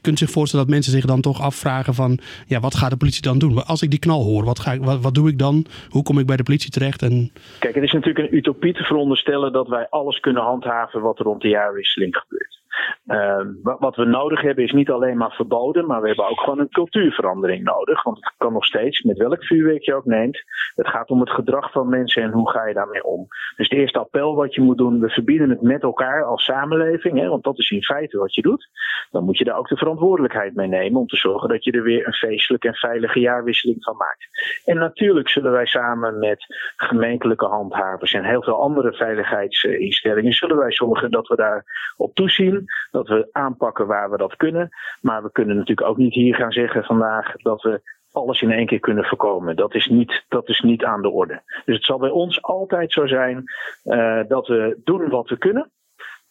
[SPEAKER 3] kunt je zich voorstellen dat mensen zich dan toch afvragen van... Ja, wat gaat de politie dan doen? Als ik die knal hoor, wat, ga ik, wat, wat doe ik dan? Hoe kom ik bij de politie terecht? En...
[SPEAKER 5] Kijk, het is natuurlijk een utopie te veronderstellen dat wij alles kunnen handhaven wat er rond de jaarwisseling gebeurt. Uh, wat we nodig hebben is niet alleen maar verboden, maar we hebben ook gewoon een cultuurverandering nodig. Want het kan nog steeds, met welk vuurwerk je ook neemt, het gaat om het gedrag van mensen en hoe ga je daarmee om. Dus het eerste appel wat je moet doen, we verbieden het met elkaar als samenleving, hè, want dat is in feite wat je doet. Dan moet je daar ook de verantwoordelijkheid mee nemen om te zorgen dat je er weer een feestelijke en veilige jaarwisseling van maakt. En natuurlijk zullen wij samen met gemeentelijke handhavers en heel veel andere veiligheidsinstellingen, zullen wij zorgen dat we daar op toezien dat we aanpakken waar we dat kunnen. Maar we kunnen natuurlijk ook niet hier gaan zeggen vandaag dat we alles in één keer kunnen voorkomen. Dat is niet, dat is niet aan de orde. Dus het zal bij ons altijd zo zijn uh, dat we doen wat we kunnen.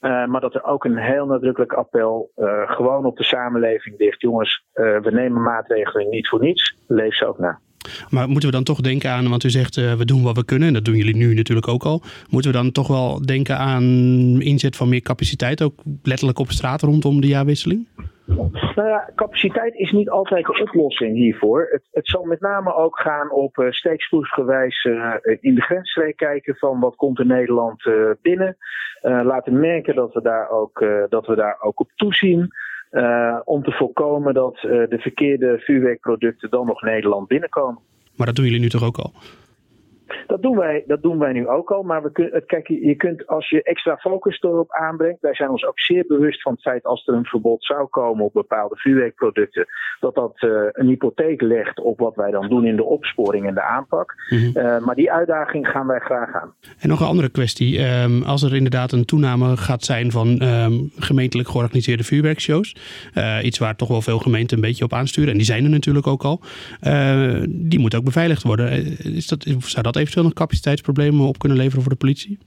[SPEAKER 5] Uh, maar dat er ook een heel nadrukkelijk appel uh, gewoon op de samenleving ligt. Jongens, we nemen maatregelen niet voor niets. Leef ze ook na.
[SPEAKER 3] Maar moeten we dan toch denken aan, want u zegt uh, we doen wat we kunnen, en dat doen jullie nu natuurlijk ook al. Moeten we dan toch wel denken aan inzet van meer capaciteit, ook letterlijk op straat rondom de jaarwisseling?
[SPEAKER 5] Nou ja, capaciteit is niet altijd de oplossing hiervoor. Het, het zal met name ook gaan op uh, in de grensstreek kijken van wat komt er Nederland uh, binnen. laten merken dat we daar ook, dat we daar ook op toezien. Om te voorkomen dat de verkeerde vuurwerkproducten dan nog Nederland binnenkomen.
[SPEAKER 3] Maar dat doen jullie nu toch ook al?
[SPEAKER 5] Dat doen wij, dat doen wij nu ook al. Maar we kun, kijk, je kunt als je extra focus erop aanbrengt. Wij zijn ons ook zeer bewust van het feit als er een verbod zou komen op bepaalde vuurwerkproducten. Dat dat uh, een hypotheek legt op wat wij dan doen in de opsporing en de aanpak. Mm -hmm. maar die uitdaging gaan wij graag aan.
[SPEAKER 3] En nog een andere kwestie. Um, als er inderdaad een toename gaat zijn van um, gemeentelijk georganiseerde vuurwerkshows. Uh, iets waar toch wel veel gemeenten een beetje op aansturen. En die zijn er natuurlijk ook al. Die moet ook beveiligd worden. Is dat, zou dat eventueel nog capaciteitsproblemen op kunnen leveren voor de politie?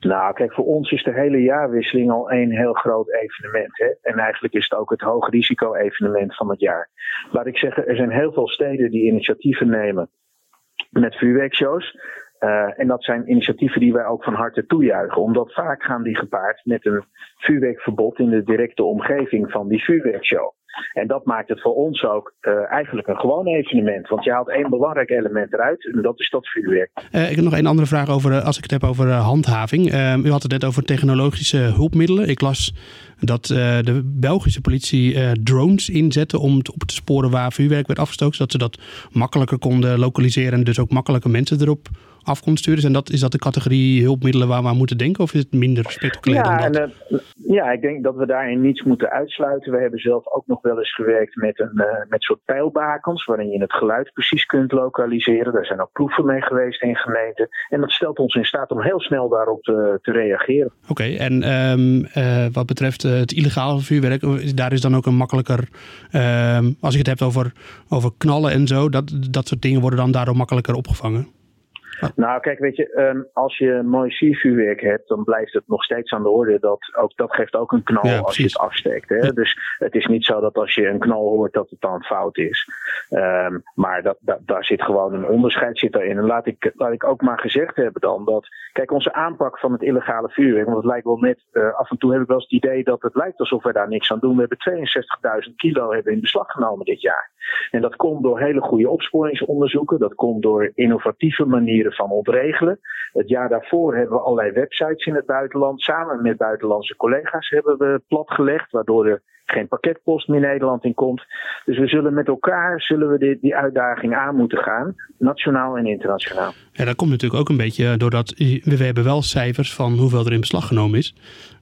[SPEAKER 5] Nou, kijk, voor ons is de hele jaarwisseling al één heel groot evenement. Hè? En eigenlijk is het ook het hoogrisico-evenement van het jaar. Laat ik zeggen, er zijn heel veel steden die initiatieven nemen met vuurwerkshows. Uh, en dat zijn initiatieven die wij ook van harte toejuichen. Omdat vaak gaan die gepaard met een vuurwerkverbod in de directe omgeving van die vuurwerkshow. En dat maakt het voor ons ook uh, eigenlijk een gewoon evenement. Want je haalt één belangrijk element eruit en dat is dat vuurwerk.
[SPEAKER 3] Uh, ik heb nog één andere vraag over, als ik het heb over handhaving. u had het net over technologische hulpmiddelen. Ik las dat de Belgische politie drones inzette om op te sporen waar vuurwerk werd afgestoken. Zodat ze dat makkelijker konden lokaliseren en dus ook makkelijker mensen erop af kon sturen. En dat, is dat de categorie hulpmiddelen waar we aan moeten denken? Of is het minder spectaculair
[SPEAKER 5] ja,
[SPEAKER 3] dan dat?
[SPEAKER 5] En, uh, ja, ik denk dat we daarin niets moeten uitsluiten. We hebben zelf ook nog wel eens gewerkt met een uh, met soort pijlbakens... waarin je het geluid precies kunt lokaliseren. Daar zijn ook proeven mee geweest in gemeenten. En dat stelt ons in staat om heel snel daarop te, te reageren.
[SPEAKER 3] Oké, okay, en um, uh, wat betreft het illegale vuurwerk... daar is dan ook een makkelijker... Um, als je het hebt over, over knallen en zo... Dat, dat soort dingen worden dan daardoor makkelijker opgevangen?
[SPEAKER 5] Nou, kijk, weet je, um, als je mooi siervuurwerk hebt, dan blijft het nog steeds aan de orde. Dat, ook, dat geeft ook een knal ja, als je het afsteekt. Hè? Ja. Dus het is niet zo dat als je een knal hoort, dat het dan fout is. Um, maar dat, dat, daar zit gewoon een onderscheid zit daarin. En laat ik, laat ik ook maar gezegd hebben dan dat, kijk, onze aanpak van het illegale vuurwerk, want het lijkt wel net, uh, af en toe heb ik wel eens het idee dat het lijkt alsof we daar niks aan doen. We hebben 62.000 kilo hebben in beslag genomen dit jaar. En dat komt door hele goede opsporingsonderzoeken. Dat komt door innovatieve manieren van ontregelen. Het jaar daarvoor hebben we allerlei websites in het buitenland. Samen met buitenlandse collega's hebben we platgelegd. Waardoor er geen pakketpost meer Nederland in komt. Dus we zullen met elkaar zullen we die, die uitdaging aan moeten gaan. Nationaal en internationaal.
[SPEAKER 3] Ja, dat komt natuurlijk ook een beetje doordat we hebben wel cijfers van hoeveel er in beslag genomen is.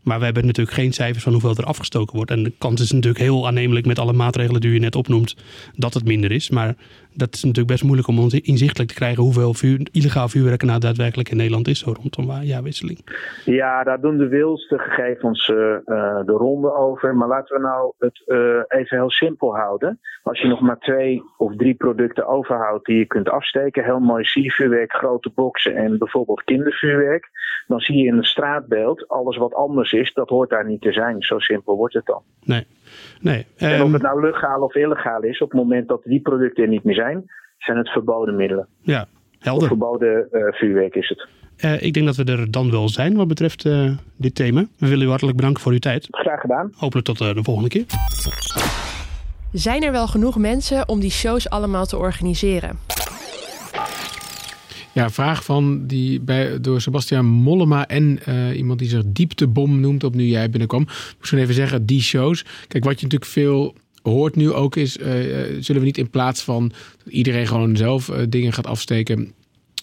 [SPEAKER 3] Maar we hebben natuurlijk geen cijfers van hoeveel er afgestoken wordt. En de kans is natuurlijk heel aannemelijk met alle maatregelen die u net opnoemt dat het minder is. Maar dat is natuurlijk best moeilijk om inzichtelijk te krijgen hoeveel vuur, illegaal vuurwerk nou daadwerkelijk in Nederland is zo rondom jaarwisseling.
[SPEAKER 5] Ja, daar doen de wilste gegevens uh, uh, de ronde over. Maar laten we nou het uh, even heel simpel houden. Als je nog maar twee of drie producten overhoudt die je kunt afsteken, heel mooi siervuurwerk, grote boksen en bijvoorbeeld kindervuurwerk, dan zie je in het straatbeeld alles wat anders is, dat hoort daar niet te zijn. Zo simpel wordt het dan.
[SPEAKER 3] Nee. nee
[SPEAKER 5] en um... of het nou legaal of illegaal is, op het moment dat die producten er niet meer zijn, zijn het verboden middelen.
[SPEAKER 3] Ja, helder. Of
[SPEAKER 5] verboden uh, vuurwerk is het.
[SPEAKER 3] Uh, ik denk dat we er dan wel zijn wat betreft uh, dit thema. We willen u hartelijk bedanken voor uw tijd.
[SPEAKER 5] Graag gedaan.
[SPEAKER 3] Hopelijk tot de volgende keer.
[SPEAKER 4] Zijn er wel genoeg mensen om die shows allemaal te organiseren?
[SPEAKER 1] Ja, vraag van die bij, door Sebastian Mollema en uh, iemand die zich dieptebom noemt op nu jij binnenkwam. Ik moest even zeggen, die shows. Kijk, wat je natuurlijk veel hoort nu ook is, uh, zullen we niet in plaats van dat iedereen gewoon zelf dingen gaat afsteken,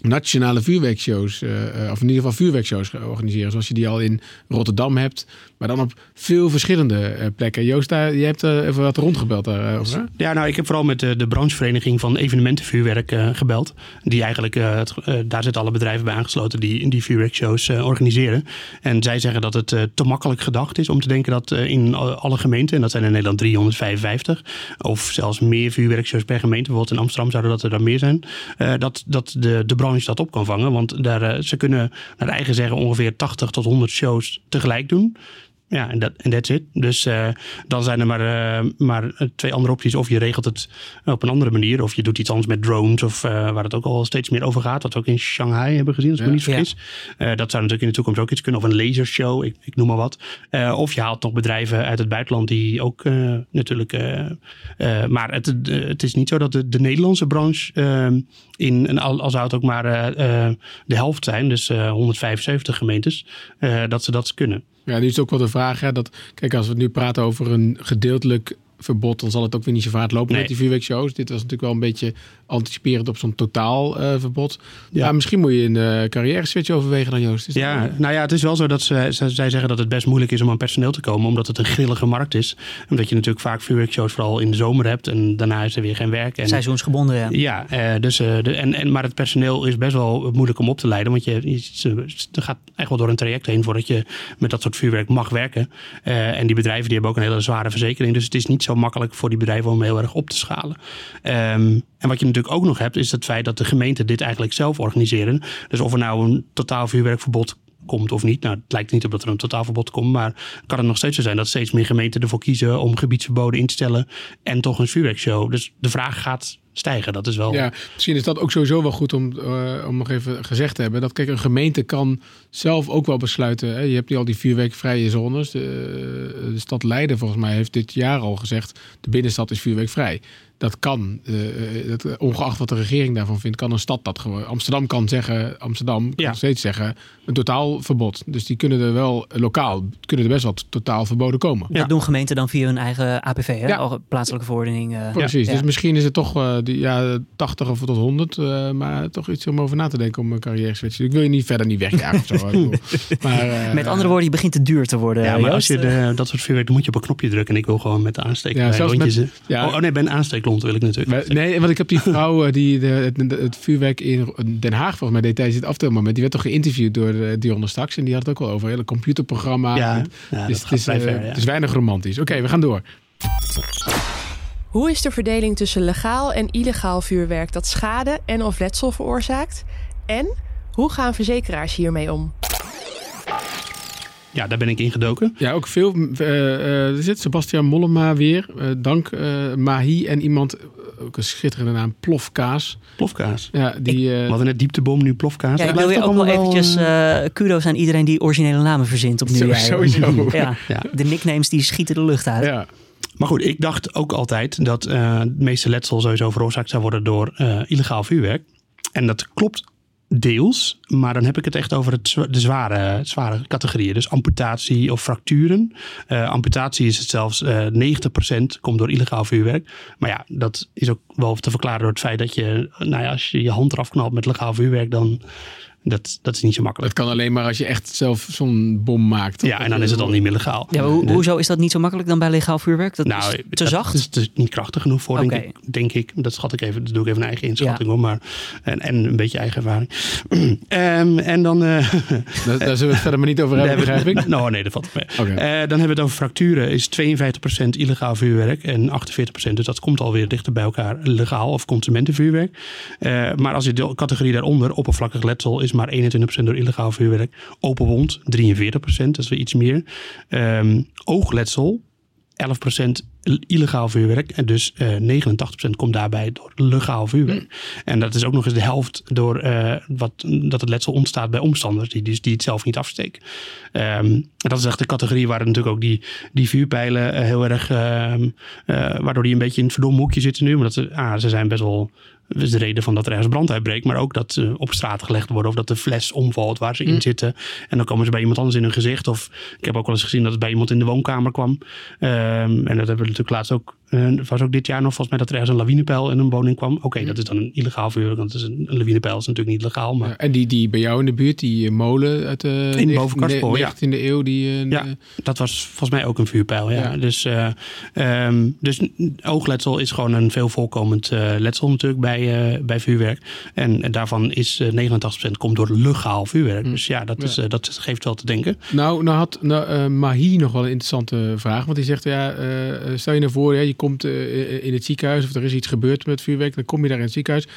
[SPEAKER 1] nationale vuurwerkshows, uh, of in ieder geval vuurwerkshows organiseren, zoals je die al in Rotterdam hebt, maar dan op veel verschillende uh, plekken. Joost, daar, je hebt even wat rondgebeld daarover.
[SPEAKER 3] Ja, nou, ik heb vooral met de, branchevereniging van evenementenvuurwerk gebeld. Die eigenlijk, daar zitten alle bedrijven bij aangesloten die, die vuurwerkshows organiseren. En zij zeggen dat het te makkelijk gedacht is om te denken dat in alle gemeenten, en dat zijn in Nederland 355, of zelfs meer vuurwerkshows per gemeente, bijvoorbeeld in Amsterdam zouden dat er dan meer zijn, dat, dat de, de branche dat op kan vangen. Want daar, ze kunnen naar eigen zeggen ongeveer 80 tot 100 shows tegelijk doen. Ja, en dat en that's it. Dus uh, dan zijn er maar, uh, maar twee andere opties. Of je regelt het op een andere manier. Of je doet iets anders met drones. Of uh, waar het ook al steeds meer over gaat. Wat we ook in Shanghai hebben gezien, als ik ja, me niet vergis. Ja. dat zou natuurlijk in de toekomst ook iets kunnen. Of een lasershow, ik, ik noem maar wat. of je haalt nog bedrijven uit het buitenland die ook natuurlijk... maar het, het is niet zo dat de, de Nederlandse branche... in, al, zou het ook maar de helft zijn, dus 175 gemeentes... dat ze dat kunnen.
[SPEAKER 1] Ja, nu is het ook wel de vraag, hè, dat, kijk, als we nu praten over een gedeeltelijk verbod, dan zal het ook weer niet zo vaart lopen
[SPEAKER 3] Nee.
[SPEAKER 1] met die vuurwerkshows. Dit was natuurlijk wel een beetje anticiperend op zo'n totaal eh, verbod.
[SPEAKER 3] Ja.
[SPEAKER 1] Misschien moet je een carrière switch overwegen dan Joost. Is dat-
[SPEAKER 3] Ja, nou ja, het is wel zo dat ze, ze- zij zeggen dat het best moeilijk is om aan personeel te komen, omdat het een grillige markt is. Omdat je natuurlijk vaak vuurwerkshows vooral in de zomer hebt en daarna is er weer geen werk. En,
[SPEAKER 2] Seizoensgebonden, ja.
[SPEAKER 3] Ja, eh, dus, eh, de, en, en, maar het personeel is best wel moeilijk om op te leiden. Want je, je, ze- er gaat echt wel door een traject heen voordat je met dat soort vuurwerk mag werken. Eh, en die bedrijven die hebben ook een hele zware verzekering. Dus het is niet zo makkelijk voor die bedrijven om heel erg op te schalen. Ehm, en wat je natuurlijk ook nog hebt, is het feit dat de gemeenten dit eigenlijk zelf organiseren. Dus of er nou een totaal vuurwerkverbod komt of niet. Nou, het lijkt niet op dat er een totaalverbod komt. Maar kan het nog steeds zo zijn dat steeds meer gemeenten ervoor kiezen om gebiedsverboden in te stellen. En toch een vuurwerkshow. Dus de vraag gaat stijgen. Dat is wel.
[SPEAKER 1] Ja, misschien is dat ook sowieso wel goed om, eh, om nog even gezegd te hebben. Dat kijk, een gemeente kan zelf ook wel besluiten. Hè, je hebt nu al die vuurwerkvrije zones. De, eh, de stad Leiden volgens mij heeft dit jaar al gezegd... de binnenstad is vuurwerkvrij. Dat kan, eh, eh, dat, ongeacht wat de regering daarvan vindt, kan een stad dat gewoon. Amsterdam kan zeggen, Amsterdam kan
[SPEAKER 3] Ja.
[SPEAKER 1] steeds zeggen, een totaalverbod. Dus die kunnen er wel, eh, lokaal, kunnen er best wel totaal verboden komen.
[SPEAKER 3] Ja.
[SPEAKER 2] Dat doen gemeenten dan via hun eigen APV, hè?
[SPEAKER 1] Ja.
[SPEAKER 2] Plaatselijke verordening. eh.
[SPEAKER 1] Precies,
[SPEAKER 2] Ja.
[SPEAKER 1] dus misschien is het toch eh, die, ja, 80 of tot 100, eh, maar toch iets om over na te denken om een carrière switch. Ik wil je niet verder niet wegjagen of zo. Maar, eh,
[SPEAKER 2] Met andere woorden, je begint te duur te worden.
[SPEAKER 3] Ja, maar als je de, dat soort vuurwerk, dan moet je op een knopje drukken. En ik wil gewoon met de aansteek.
[SPEAKER 1] Ja,
[SPEAKER 3] rondjes,
[SPEAKER 1] met-
[SPEAKER 3] eh.
[SPEAKER 1] ja.
[SPEAKER 3] oh, oh nee, bij een wil ik natuurlijk.
[SPEAKER 1] Maar- Nee, want ik heb die vrouw eh, die de, het, het vuurwerk in Den Haag volgens mij deed tijdens dit aftelmoment. Die werd toch geïnterviewd door eh, Dionne Straks. En die had het ook wel over een hele computerprogramma.
[SPEAKER 3] Ja,
[SPEAKER 1] En-
[SPEAKER 3] ja,
[SPEAKER 1] dus
[SPEAKER 3] dat
[SPEAKER 1] het is, eh,
[SPEAKER 3] ver, ja.
[SPEAKER 1] het is weinig romantisch. Oké, we gaan door.
[SPEAKER 4] Hoe is de verdeling tussen legaal en illegaal vuurwerk dat schade en of letsel veroorzaakt? En hoe gaan verzekeraars hiermee om?
[SPEAKER 3] Ja, daar ben ik ingedoken.
[SPEAKER 1] Ja, ook veel. eh, eh, er zit Sebastian Mollema weer. eh, dank eh, Mahi en iemand, ook een schitterende naam, Plofkaas.
[SPEAKER 3] Plofkaas.
[SPEAKER 1] Ja, die... eh,
[SPEAKER 3] We hadden net dieptebom, nu plofkaas.
[SPEAKER 2] Ja, ik wil je ook wel
[SPEAKER 3] allemaal
[SPEAKER 2] eventjes kudo's aan iedereen die originele namen verzint op nieuwjaar.
[SPEAKER 1] sowieso.
[SPEAKER 2] Ja,
[SPEAKER 3] Ja.
[SPEAKER 2] de nicknames die schieten de lucht uit.
[SPEAKER 1] ja.
[SPEAKER 3] Maar goed, ik dacht ook altijd dat eh het meeste letsel sowieso veroorzaakt zou worden door eh, illegaal vuurwerk. En dat klopt deels, maar dan heb ik het echt over het, de zware, zware categorieën. Dus amputatie of fracturen. Eh, amputatie is het zelfs eh 90% komt door illegaal vuurwerk. Maar ja, dat is ook wel te verklaren door het feit dat je, nou ja, als je je hand eraf knalt met legaal vuurwerk, dan dat, dat is niet zo makkelijk.
[SPEAKER 1] Dat kan alleen maar als je echt zelf zo'n bom maakt.
[SPEAKER 3] Ja, en dan is het al niet meer legaal.
[SPEAKER 2] Ja, hoezo is dat niet zo makkelijk dan bij legaal vuurwerk? Dat
[SPEAKER 3] Nou,
[SPEAKER 2] is te
[SPEAKER 3] dat
[SPEAKER 2] zacht?
[SPEAKER 3] is dus niet krachtig genoeg voor, denk, ik, denk ik. Dat schat ik even, dat doe ik even een eigen inschatting hoor. Maar, en, en een beetje eigen ervaring. Ehm, en dan... eh,
[SPEAKER 1] Daar, daar zullen we het verder maar niet over hebben, begrijp ik.
[SPEAKER 3] Nou, nee, dat valt mee. Eh, dan hebben we het over fracturen. Is 52% illegaal vuurwerk en 48%. Dus dat komt alweer dichter bij elkaar legaal of consumentenvuurwerk. Eh, maar als je de categorie daaronder, oppervlakkig letsel, is maar 21% door illegaal vuurwerk. Open wond, 43%, dat is weer iets meer. Ehm, oogletsel, 11% illegaal vuurwerk. En dus eh 89% komt daarbij door legaal vuurwerk. En dat is ook nog eens de helft door eh, wat, dat het letsel ontstaat bij omstanders die, die, die het zelf niet afsteken. Ehm, dat is echt de categorie waar natuurlijk ook die, die vuurpijlen eh, heel erg, ehm, eh, waardoor die een beetje in het verdomme hoekje zitten nu. Omdat ze, ah, ze zijn best wel, dat is de reden van dat er ergens brand uitbreekt. Maar ook dat ze op straat gelegd worden of dat de fles omvalt waar ze in zitten. En dan komen ze bij iemand anders in hun gezicht. Of ik heb ook wel eens gezien dat het bij iemand in de woonkamer kwam. Ehm, en dat hebben we natuurlijk laatst ook. Eh, Het was ook dit jaar nog volgens mij dat er ergens een lawinepijl in een woning kwam. Oké, dat is dan een illegaal vuurwerk. Want is een, een lawinepijl is natuurlijk niet legaal. Maar
[SPEAKER 1] Ja, en die, die bij jou in de buurt, die eh, molen uit de
[SPEAKER 3] In Bovenkarspel, ja.
[SPEAKER 1] 19e eeuw. Die, eh,
[SPEAKER 3] Ja, dat was volgens mij ook een vuurpijl. Ja.
[SPEAKER 1] Ja.
[SPEAKER 3] Dus, eh, ehm, dus oogletsel is gewoon een veel voorkomend eh, letsel natuurlijk bij, eh, bij vuurwerk. En, en daarvan is eh 89% komt door legaal vuurwerk. Dus ja, dat. Is, eh, dat geeft wel te denken.
[SPEAKER 1] Nou, nou had nou, eh, Mahi nog wel een interessante vraag. Want die zegt, ja, eh, stel je nou voor, ja, je komt eh, in het ziekenhuis of er is iets gebeurd met vuurwerk. Dan kom je daar in het ziekenhuis.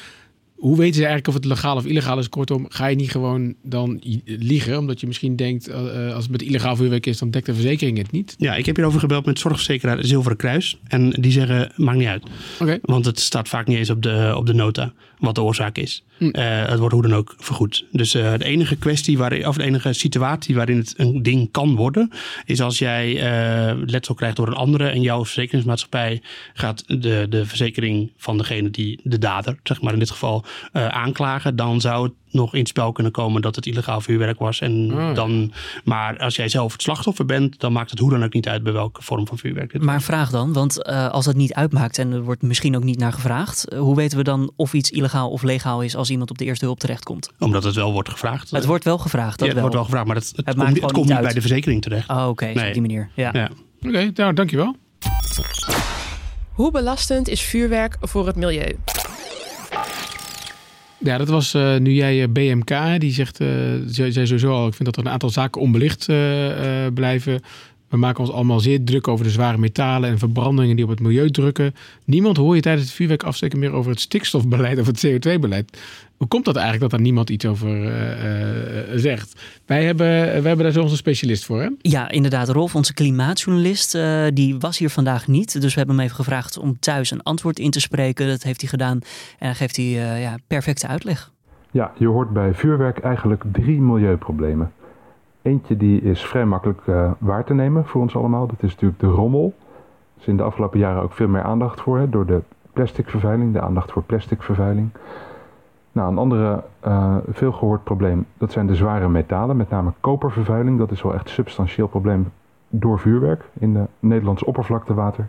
[SPEAKER 1] Hoe weten ze eigenlijk of het legaal of illegaal is? Kortom, ga je niet gewoon dan liegen? Omdat je misschien denkt, eh, eh, als het met illegaal vuurwerk is, dan dekt de verzekering het niet.
[SPEAKER 3] Ja, ik heb hierover gebeld met zorgverzekeraar Zilveren Kruis. En die zeggen, maakt niet uit.
[SPEAKER 1] Oké.
[SPEAKER 3] Want het staat vaak niet eens op de, op de nota wat de oorzaak is.
[SPEAKER 1] Hm.
[SPEAKER 3] Eh, het wordt hoe dan ook vergoed. Dus eh, de enige kwestie, waarin, of de enige situatie waarin het een ding kan worden, is als jij eh, letsel krijgt door een andere en jouw verzekeringsmaatschappij gaat de, de verzekering van degene die de dader, zeg maar in dit geval, aanklagen, dan zou het nog in het spel kunnen komen dat het illegaal vuurwerk was. En
[SPEAKER 1] Ah.
[SPEAKER 3] dan, maar als jij zelf het slachtoffer bent, dan maakt het hoe dan ook niet uit bij welke vorm van vuurwerk dit
[SPEAKER 2] Maar een vraag dan, want eh, als dat niet uitmaakt en er wordt misschien ook niet naar gevraagd, eh, hoe weten we dan of iets illegaal of legaal is als iemand op de eerste hulp terechtkomt?
[SPEAKER 3] Omdat het wel wordt gevraagd.
[SPEAKER 2] Het wordt wel gevraagd, dat
[SPEAKER 3] ja, het
[SPEAKER 2] wel.
[SPEAKER 3] wordt wel gevraagd, maar het, het, komt, het
[SPEAKER 2] niet
[SPEAKER 3] bij de verzekering terecht.
[SPEAKER 2] Oh, oké,
[SPEAKER 3] Nee.
[SPEAKER 2] op die manier. Ja.
[SPEAKER 3] Ja.
[SPEAKER 1] Oké, nou dankjewel.
[SPEAKER 4] Hoe belastend is vuurwerk voor het milieu?
[SPEAKER 1] Ja, dat was eh, nu jij eh, BMK, die zegt, eh zei sowieso al, ik vind dat er een aantal zaken onbelicht blijven. We maken ons allemaal zeer druk over de zware metalen en verbrandingen die op het milieu drukken. Niemand hoor je tijdens het vuurwerk afsteken meer over het stikstofbeleid of het CO2-beleid. Hoe komt dat eigenlijk dat daar niemand iets over eh, eh, zegt? Wij hebben, wij hebben daar zo onze specialist voor, hè?
[SPEAKER 2] Ja, inderdaad. Rolf, onze klimaatjournalist, eh, die was hier vandaag niet. Dus we hebben hem even gevraagd om thuis een antwoord in te spreken. Dat heeft hij gedaan en dan geeft hij eh, ja, perfecte uitleg.
[SPEAKER 6] Ja, je hoort bij vuurwerk eigenlijk drie milieuproblemen. Eentje die is vrij makkelijk eh, waar te nemen voor ons allemaal. Dat is natuurlijk de rommel. Er is in de afgelopen jaren ook veel meer aandacht voor, hè, door de plasticvervuiling, de aandacht voor plasticvervuiling. Nou, een andere eh, veel gehoord probleem, dat zijn de zware metalen, met name kopervervuiling. Dat is wel echt een substantieel probleem door vuurwerk in de Nederlandse oppervlaktewater.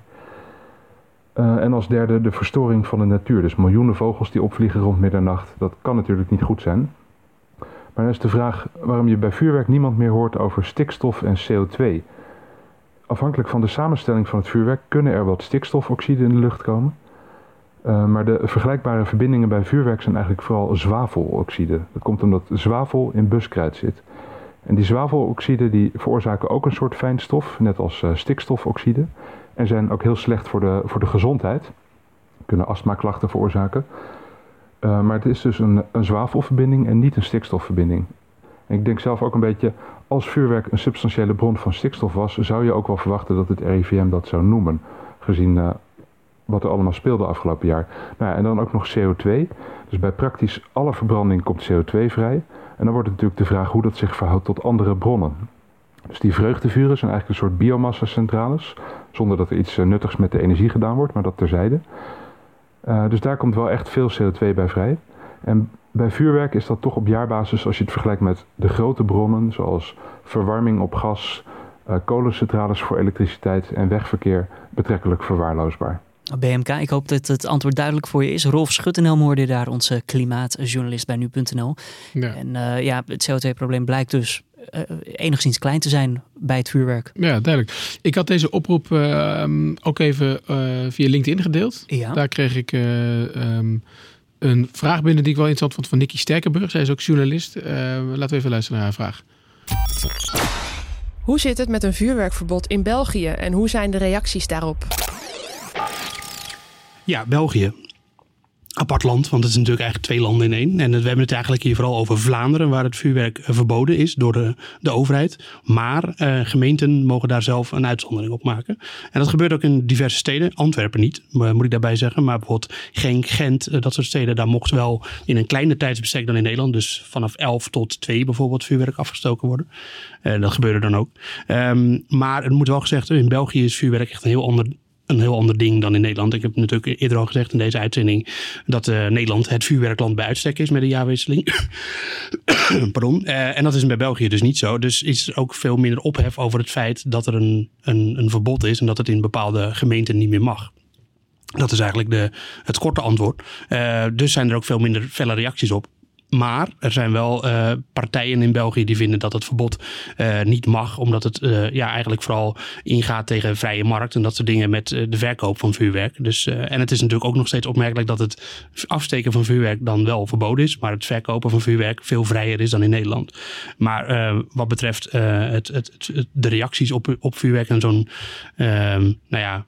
[SPEAKER 6] Eh, en als derde de verstoring van de natuur. Dus miljoenen vogels die opvliegen rond middernacht. Dat kan natuurlijk niet goed zijn. Maar dan is de vraag waarom je bij vuurwerk niemand meer hoort over stikstof en CO2. Afhankelijk van de samenstelling van het vuurwerk kunnen er wat stikstofoxide in de lucht komen. Eh, maar de vergelijkbare verbindingen bij vuurwerk zijn eigenlijk vooral zwaveloxide. Dat komt omdat zwavel in buskruid zit. En die zwaveloxide die veroorzaken ook een soort fijnstof, net als eh, stikstofoxide. En zijn ook heel slecht voor de, voor de gezondheid. Kunnen astmaklachten veroorzaken. Uh, maar het is dus een, een zwavelverbinding en niet een stikstofverbinding. En ik denk zelf ook een beetje, als vuurwerk een substantiële bron van stikstof was, zou je ook wel verwachten dat het RIVM dat zou noemen. Gezien uh, wat er allemaal speelde afgelopen jaar. Nou en dan ook nog CO2. Dus bij praktisch alle verbranding komt CO2 vrij. En dan wordt natuurlijk de vraag hoe dat zich verhoudt tot andere bronnen. Dus die vreugdevuren zijn eigenlijk een soort biomassa-centrales. Zonder dat er iets uh, nuttigs met de energie gedaan wordt, maar dat terzijde. Uh, dus daar komt wel echt veel CO2 bij vrij. En bij vuurwerk is dat toch op jaarbasis, als je het vergelijkt met de grote bronnen, zoals verwarming op gas, uh, kolencentrales voor elektriciteit en wegverkeer, betrekkelijk verwaarloosbaar.
[SPEAKER 2] BMK, ik hoop dat het antwoord duidelijk voor je is. Rolf Schuttenhelm hoorde je daar, onze klimaatjournalist bij nu.nl.
[SPEAKER 1] Ja.
[SPEAKER 2] En uh, ja, het CO2-probleem blijkt dus uh, enigszins klein te zijn bij het vuurwerk.
[SPEAKER 1] Ja, duidelijk. Ik had deze oproep uh, ook even uh, via LinkedIn gedeeld.
[SPEAKER 2] Ja.
[SPEAKER 1] Daar kreeg ik um, een vraag binnen die ik wel interessant vond van Nicky Sterkenburg. Zij is ook journalist. laten we even luisteren naar haar vraag.
[SPEAKER 4] Hoe zit het met een vuurwerkverbod in België en hoe zijn de reacties daarop?
[SPEAKER 3] Ja, België. Apart land, want het is natuurlijk eigenlijk twee landen in één. En we hebben het eigenlijk hier vooral over Vlaanderen, waar het vuurwerk verboden is door de, de overheid. Maar uh, gemeenten mogen daar zelf een uitzondering op maken. En dat gebeurt ook in diverse steden. Antwerpen niet, moet ik daarbij zeggen. Maar bijvoorbeeld Genk, Gent, dat soort steden, daar mocht wel in een kleiner tijdsbestek dan in Nederland. Dus vanaf 11 tot 2 bijvoorbeeld vuurwerk afgestoken worden. Dat gebeurde dan ook. Um, maar het moet wel gezegd, in België is vuurwerk echt een heel ander een heel ander ding dan in Nederland. Ik heb natuurlijk eerder al gezegd in deze uitzending dat uh, Nederland het vuurwerkland bij uitstek is met de jaarwisseling. Pardon. Uh, en dat is bij België dus niet zo. Dus is ook veel minder ophef over het feit dat er een, een, een verbod is en dat het in bepaalde gemeenten niet meer mag. Dat is eigenlijk de, het korte antwoord. Uh, dus zijn er ook veel minder felle reacties op. Maar er zijn wel uh, partijen in België die vinden dat het verbod uh, niet mag. Omdat het uh, ja, eigenlijk vooral ingaat tegen vrije markt. En dat soort dingen met de verkoop van vuurwerk. Dus, en het is natuurlijk ook nog steeds opmerkelijk dat het afsteken van vuurwerk dan wel verboden is. Maar het verkopen van vuurwerk veel vrijer is dan in Nederland. Maar wat betreft het, het, de reacties op, op vuurwerk en zo'n, nou ja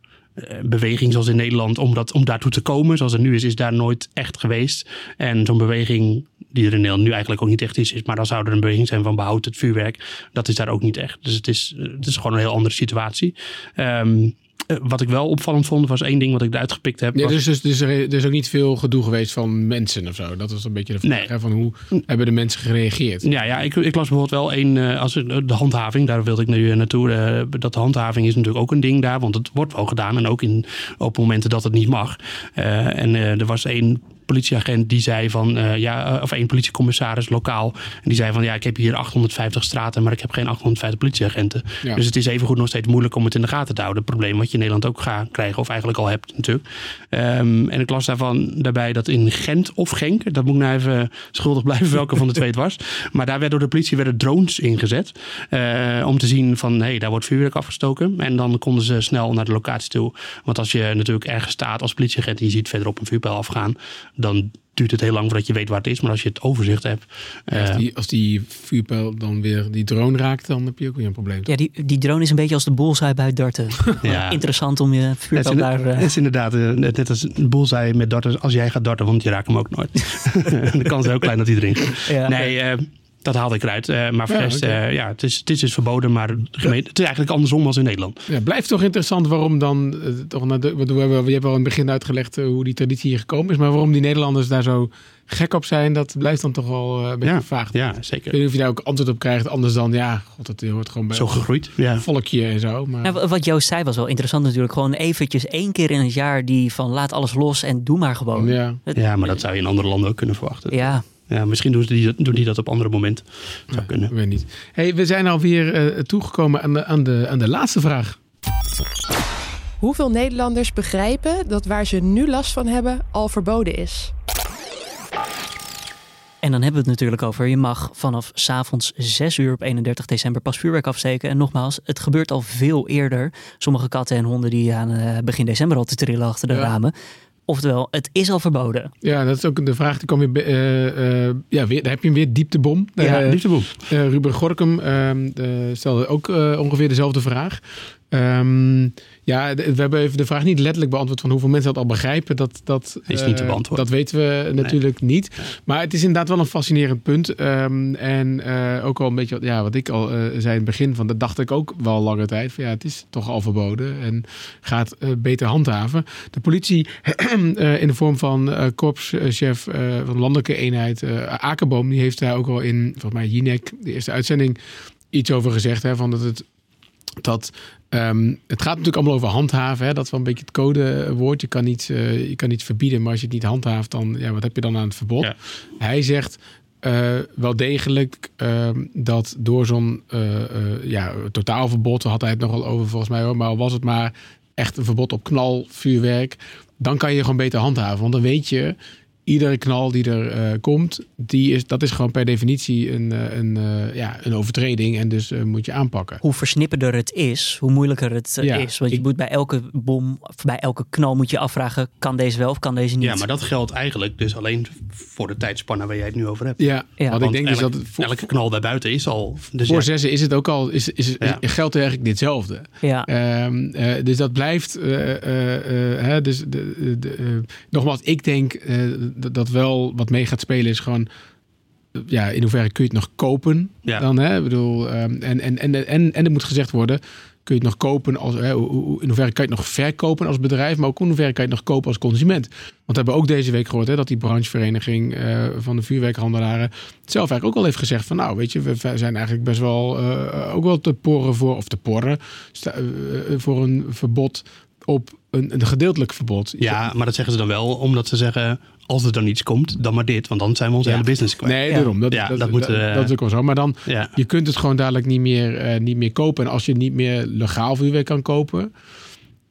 [SPEAKER 3] beweging zoals in Nederland om, dat, om daartoe te komen, zoals het nu is, is daar nooit echt geweest. En zo'n beweging, die er in Nederland nu eigenlijk ook niet echt is, is maar dan zou er een beweging zijn van behoud het vuurwerk. Dat is daar ook niet echt. Dus het is, het is gewoon een heel andere situatie. Um, wat ik wel opvallend vond, was één ding wat ik eruit gepikt heb.
[SPEAKER 1] Ja,
[SPEAKER 3] was...
[SPEAKER 1] dus, dus, dus er, er, is ook niet veel gedoe geweest van mensen of zo. Dat was een beetje de vraag.
[SPEAKER 3] Nee.
[SPEAKER 1] Hè, van hoe hebben de mensen gereageerd?
[SPEAKER 3] Ja, ja ik, ik las bijvoorbeeld wel één, uh, als de handhaving, daar wilde ik nu naartoe. Uh, dat de handhaving is natuurlijk ook een ding daar, want het wordt wel gedaan. En ook in, op momenten dat het niet mag. Uh, en er was één politieagent die zei van, eh, ja, of één politiecommissaris lokaal. En die zei van, ja, ik heb hier 850 straten, maar ik heb geen 850 politieagenten.
[SPEAKER 1] Ja.
[SPEAKER 3] Dus het is evengoed nog steeds moeilijk om het in de gaten te houden. Het probleem wat je in Nederland ook gaat krijgen, of eigenlijk al hebt natuurlijk. Ehm, en ik las daarvan daarbij dat in Gent of Genk, dat moet ik nou even schuldig blijven welke van de twee het was. Maar daar werd door de politie werden drones ingezet. eh, om te zien van, hé, hey, daar wordt vuurwerk afgestoken. En dan konden ze snel naar de locatie toe. Want als je natuurlijk ergens staat als politieagent en je ziet verderop een vuurpijl afgaan, dan duurt het heel lang voordat je weet waar het is. Maar als je het overzicht hebt, eh,
[SPEAKER 1] Als die, als die vuurpijl dan weer die drone raakt, dan heb je ook weer een probleem.
[SPEAKER 2] Ja, die, die drone is een beetje als de bullseye bij darten.
[SPEAKER 3] ja.
[SPEAKER 2] Interessant om je
[SPEAKER 3] Het is,
[SPEAKER 2] vuurpijl
[SPEAKER 3] inderdaad-
[SPEAKER 2] daar... eh,
[SPEAKER 3] het is inderdaad eh, net als een zei met darten. Als jij gaat darten, want je raakt hem ook nooit. de kans is heel klein dat hij erin gaat.
[SPEAKER 2] ja.
[SPEAKER 3] Nee, eh, dat haalde ik eruit. Eh, maar voor
[SPEAKER 1] Ja,
[SPEAKER 3] rest, eh, ja, het is, het is dus verboden. Maar de gemeente, het is eigenlijk andersom als in Nederland.
[SPEAKER 1] Ja, blijft toch interessant waarom dan, eh, toch naar de, we hebben, je hebt wel in het begin uitgelegd hoe die traditie hier gekomen is, maar waarom die Nederlanders daar zo gek op zijn, dat blijft dan toch wel een beetje
[SPEAKER 3] Ja,
[SPEAKER 1] vaag.
[SPEAKER 3] ja,
[SPEAKER 1] Ik
[SPEAKER 3] zeker.
[SPEAKER 1] weet niet of je daar ook antwoord op krijgt, anders dan, ja, god, het hoort gewoon bij
[SPEAKER 3] Zo gegroeid. Ja.
[SPEAKER 1] volkje en zo. Maar,
[SPEAKER 2] Nou, wat Joost zei was wel interessant natuurlijk. Gewoon eventjes één keer in het jaar die van laat alles los en doe maar gewoon.
[SPEAKER 1] ja.
[SPEAKER 2] Het-
[SPEAKER 3] ja, maar dat zou je in andere landen ook kunnen verwachten. Ja,
[SPEAKER 2] ja.
[SPEAKER 3] misschien doen, ze die, doen die dat op andere momenten. Zou
[SPEAKER 1] Ja,
[SPEAKER 3] kunnen.
[SPEAKER 1] Ik weet niet. Hey, we zijn alweer eh toegekomen aan de, aan, de, aan de laatste vraag.
[SPEAKER 4] Hoeveel Nederlanders begrijpen dat waar ze nu last van hebben al verboden is?
[SPEAKER 2] En dan hebben we het natuurlijk over. Je mag vanaf s'avonds 6 uur op 31 december pas vuurwerk afsteken. En nogmaals, het gebeurt al veel eerder. Sommige katten en honden die aan eh, begin december al te trillen achter de
[SPEAKER 1] Ja.
[SPEAKER 2] ramen. Oftewel, het is al verboden.
[SPEAKER 1] Ja, dat is ook de vraag. Die kwam weer, eh, eh, ja, weer, daar heb je hem weer, dieptebom.
[SPEAKER 3] Ja,
[SPEAKER 1] Eh,
[SPEAKER 3] liefdeboel.
[SPEAKER 1] Eh, Ruben Gorkum ehm, eh, stelde ook eh, ongeveer dezelfde vraag. Ehm, ja, we hebben even de vraag niet letterlijk beantwoord van hoeveel mensen dat al begrijpen. Dat, dat,
[SPEAKER 3] Is niet te
[SPEAKER 1] eh,
[SPEAKER 3] beantwoorden.
[SPEAKER 1] Dat weten we natuurlijk niet. Maar het is inderdaad wel een fascinerend punt. Ehm, en eh, ook al een beetje wat- ja, wat ik al eh, zei in het begin van, dat dacht ik ook wel lange tijd. Van, ja, het is toch al verboden en gaat beter handhaven. De politie in de vorm van korpschef van de landelijke eenheid Akerboom, die heeft daar ook al in, volgens mij Jinek, de eerste uitzending, iets over gezegd. Hè, van dat het dat ehm, het gaat natuurlijk allemaal over handhaven. Hè? Dat is wel een beetje het codewoord. Je kan, niet, eh, je kan niet verbieden, maar als je het niet handhaaft, dan ja, wat heb je dan aan het verbod?
[SPEAKER 3] Ja.
[SPEAKER 1] Hij zegt eh, wel degelijk ehm, dat door zo'n eh, ja, totaalverbod, daar had hij het nogal over volgens mij hoor, maar al was het maar echt een verbod op knalvuurwerk, dan kan je gewoon beter handhaven. Want dan weet je, iedere knal die er eh, komt, die is, dat is gewoon per definitie een, eh, een, eh, ja, een overtreding en dus moet je aanpakken.
[SPEAKER 2] Hoe versnipperder het is, hoe moeilijker het
[SPEAKER 1] Ja,
[SPEAKER 2] is. Want je
[SPEAKER 1] ik-
[SPEAKER 2] moet bij elke bom, of bij elke knal moet je afvragen, kan deze wel of kan deze niet?
[SPEAKER 3] Ja, maar dat geldt eigenlijk dus alleen voor de tijdspanne waar jij het nu over hebt.
[SPEAKER 1] Ja,
[SPEAKER 2] Ja.
[SPEAKER 1] want ik denk dus dat het voor,
[SPEAKER 3] elke knal daarbuiten is al. Dus
[SPEAKER 1] voor
[SPEAKER 3] ja,
[SPEAKER 1] zessen is het ook al, is, is,
[SPEAKER 3] Ja.
[SPEAKER 1] geldt eigenlijk ditzelfde.
[SPEAKER 2] Ja.
[SPEAKER 1] Ehm, eh, dus dat blijft. eh, eh, eh, hè, dus de, de, de, eh, nogmaals, ik denk eh, dat, wel wat mee gaat spelen is gewoon. Ja, in hoeverre kun je het nog kopen?
[SPEAKER 3] Ja.
[SPEAKER 1] Dan, hè? Ik bedoel, ehm, en, en, en, en, en er moet gezegd worden: kun je het nog kopen als. Hè, in hoeverre kan je het nog verkopen als bedrijf, maar ook in hoeverre kan je het nog kopen als consument? Want we hebben ook deze week gehoord hè, dat die branchevereniging eh, van de vuurwerkhandelaren zelf eigenlijk ook al heeft gezegd: van nou, weet je, we zijn eigenlijk best wel eh, ook wel te porren voor, of te porren, sta- eh, voor een verbod op een, een gedeeltelijk verbod.
[SPEAKER 3] ja, maar dat zeggen ze dan wel omdat ze zeggen: als er dan iets komt, dan maar dit. Want dan zijn we onze
[SPEAKER 1] Ja.
[SPEAKER 3] hele business kwijt.
[SPEAKER 1] Nee,
[SPEAKER 2] Ja.
[SPEAKER 1] daarom. Dat,
[SPEAKER 3] Ja,
[SPEAKER 1] dat,
[SPEAKER 3] dat moet,
[SPEAKER 1] dat, dat is ook wel zo. Maar dan,
[SPEAKER 3] Ja.
[SPEAKER 1] je kunt het gewoon dadelijk niet meer, eh, niet meer kopen. En als je niet meer legaal vuurwerk kan kopen,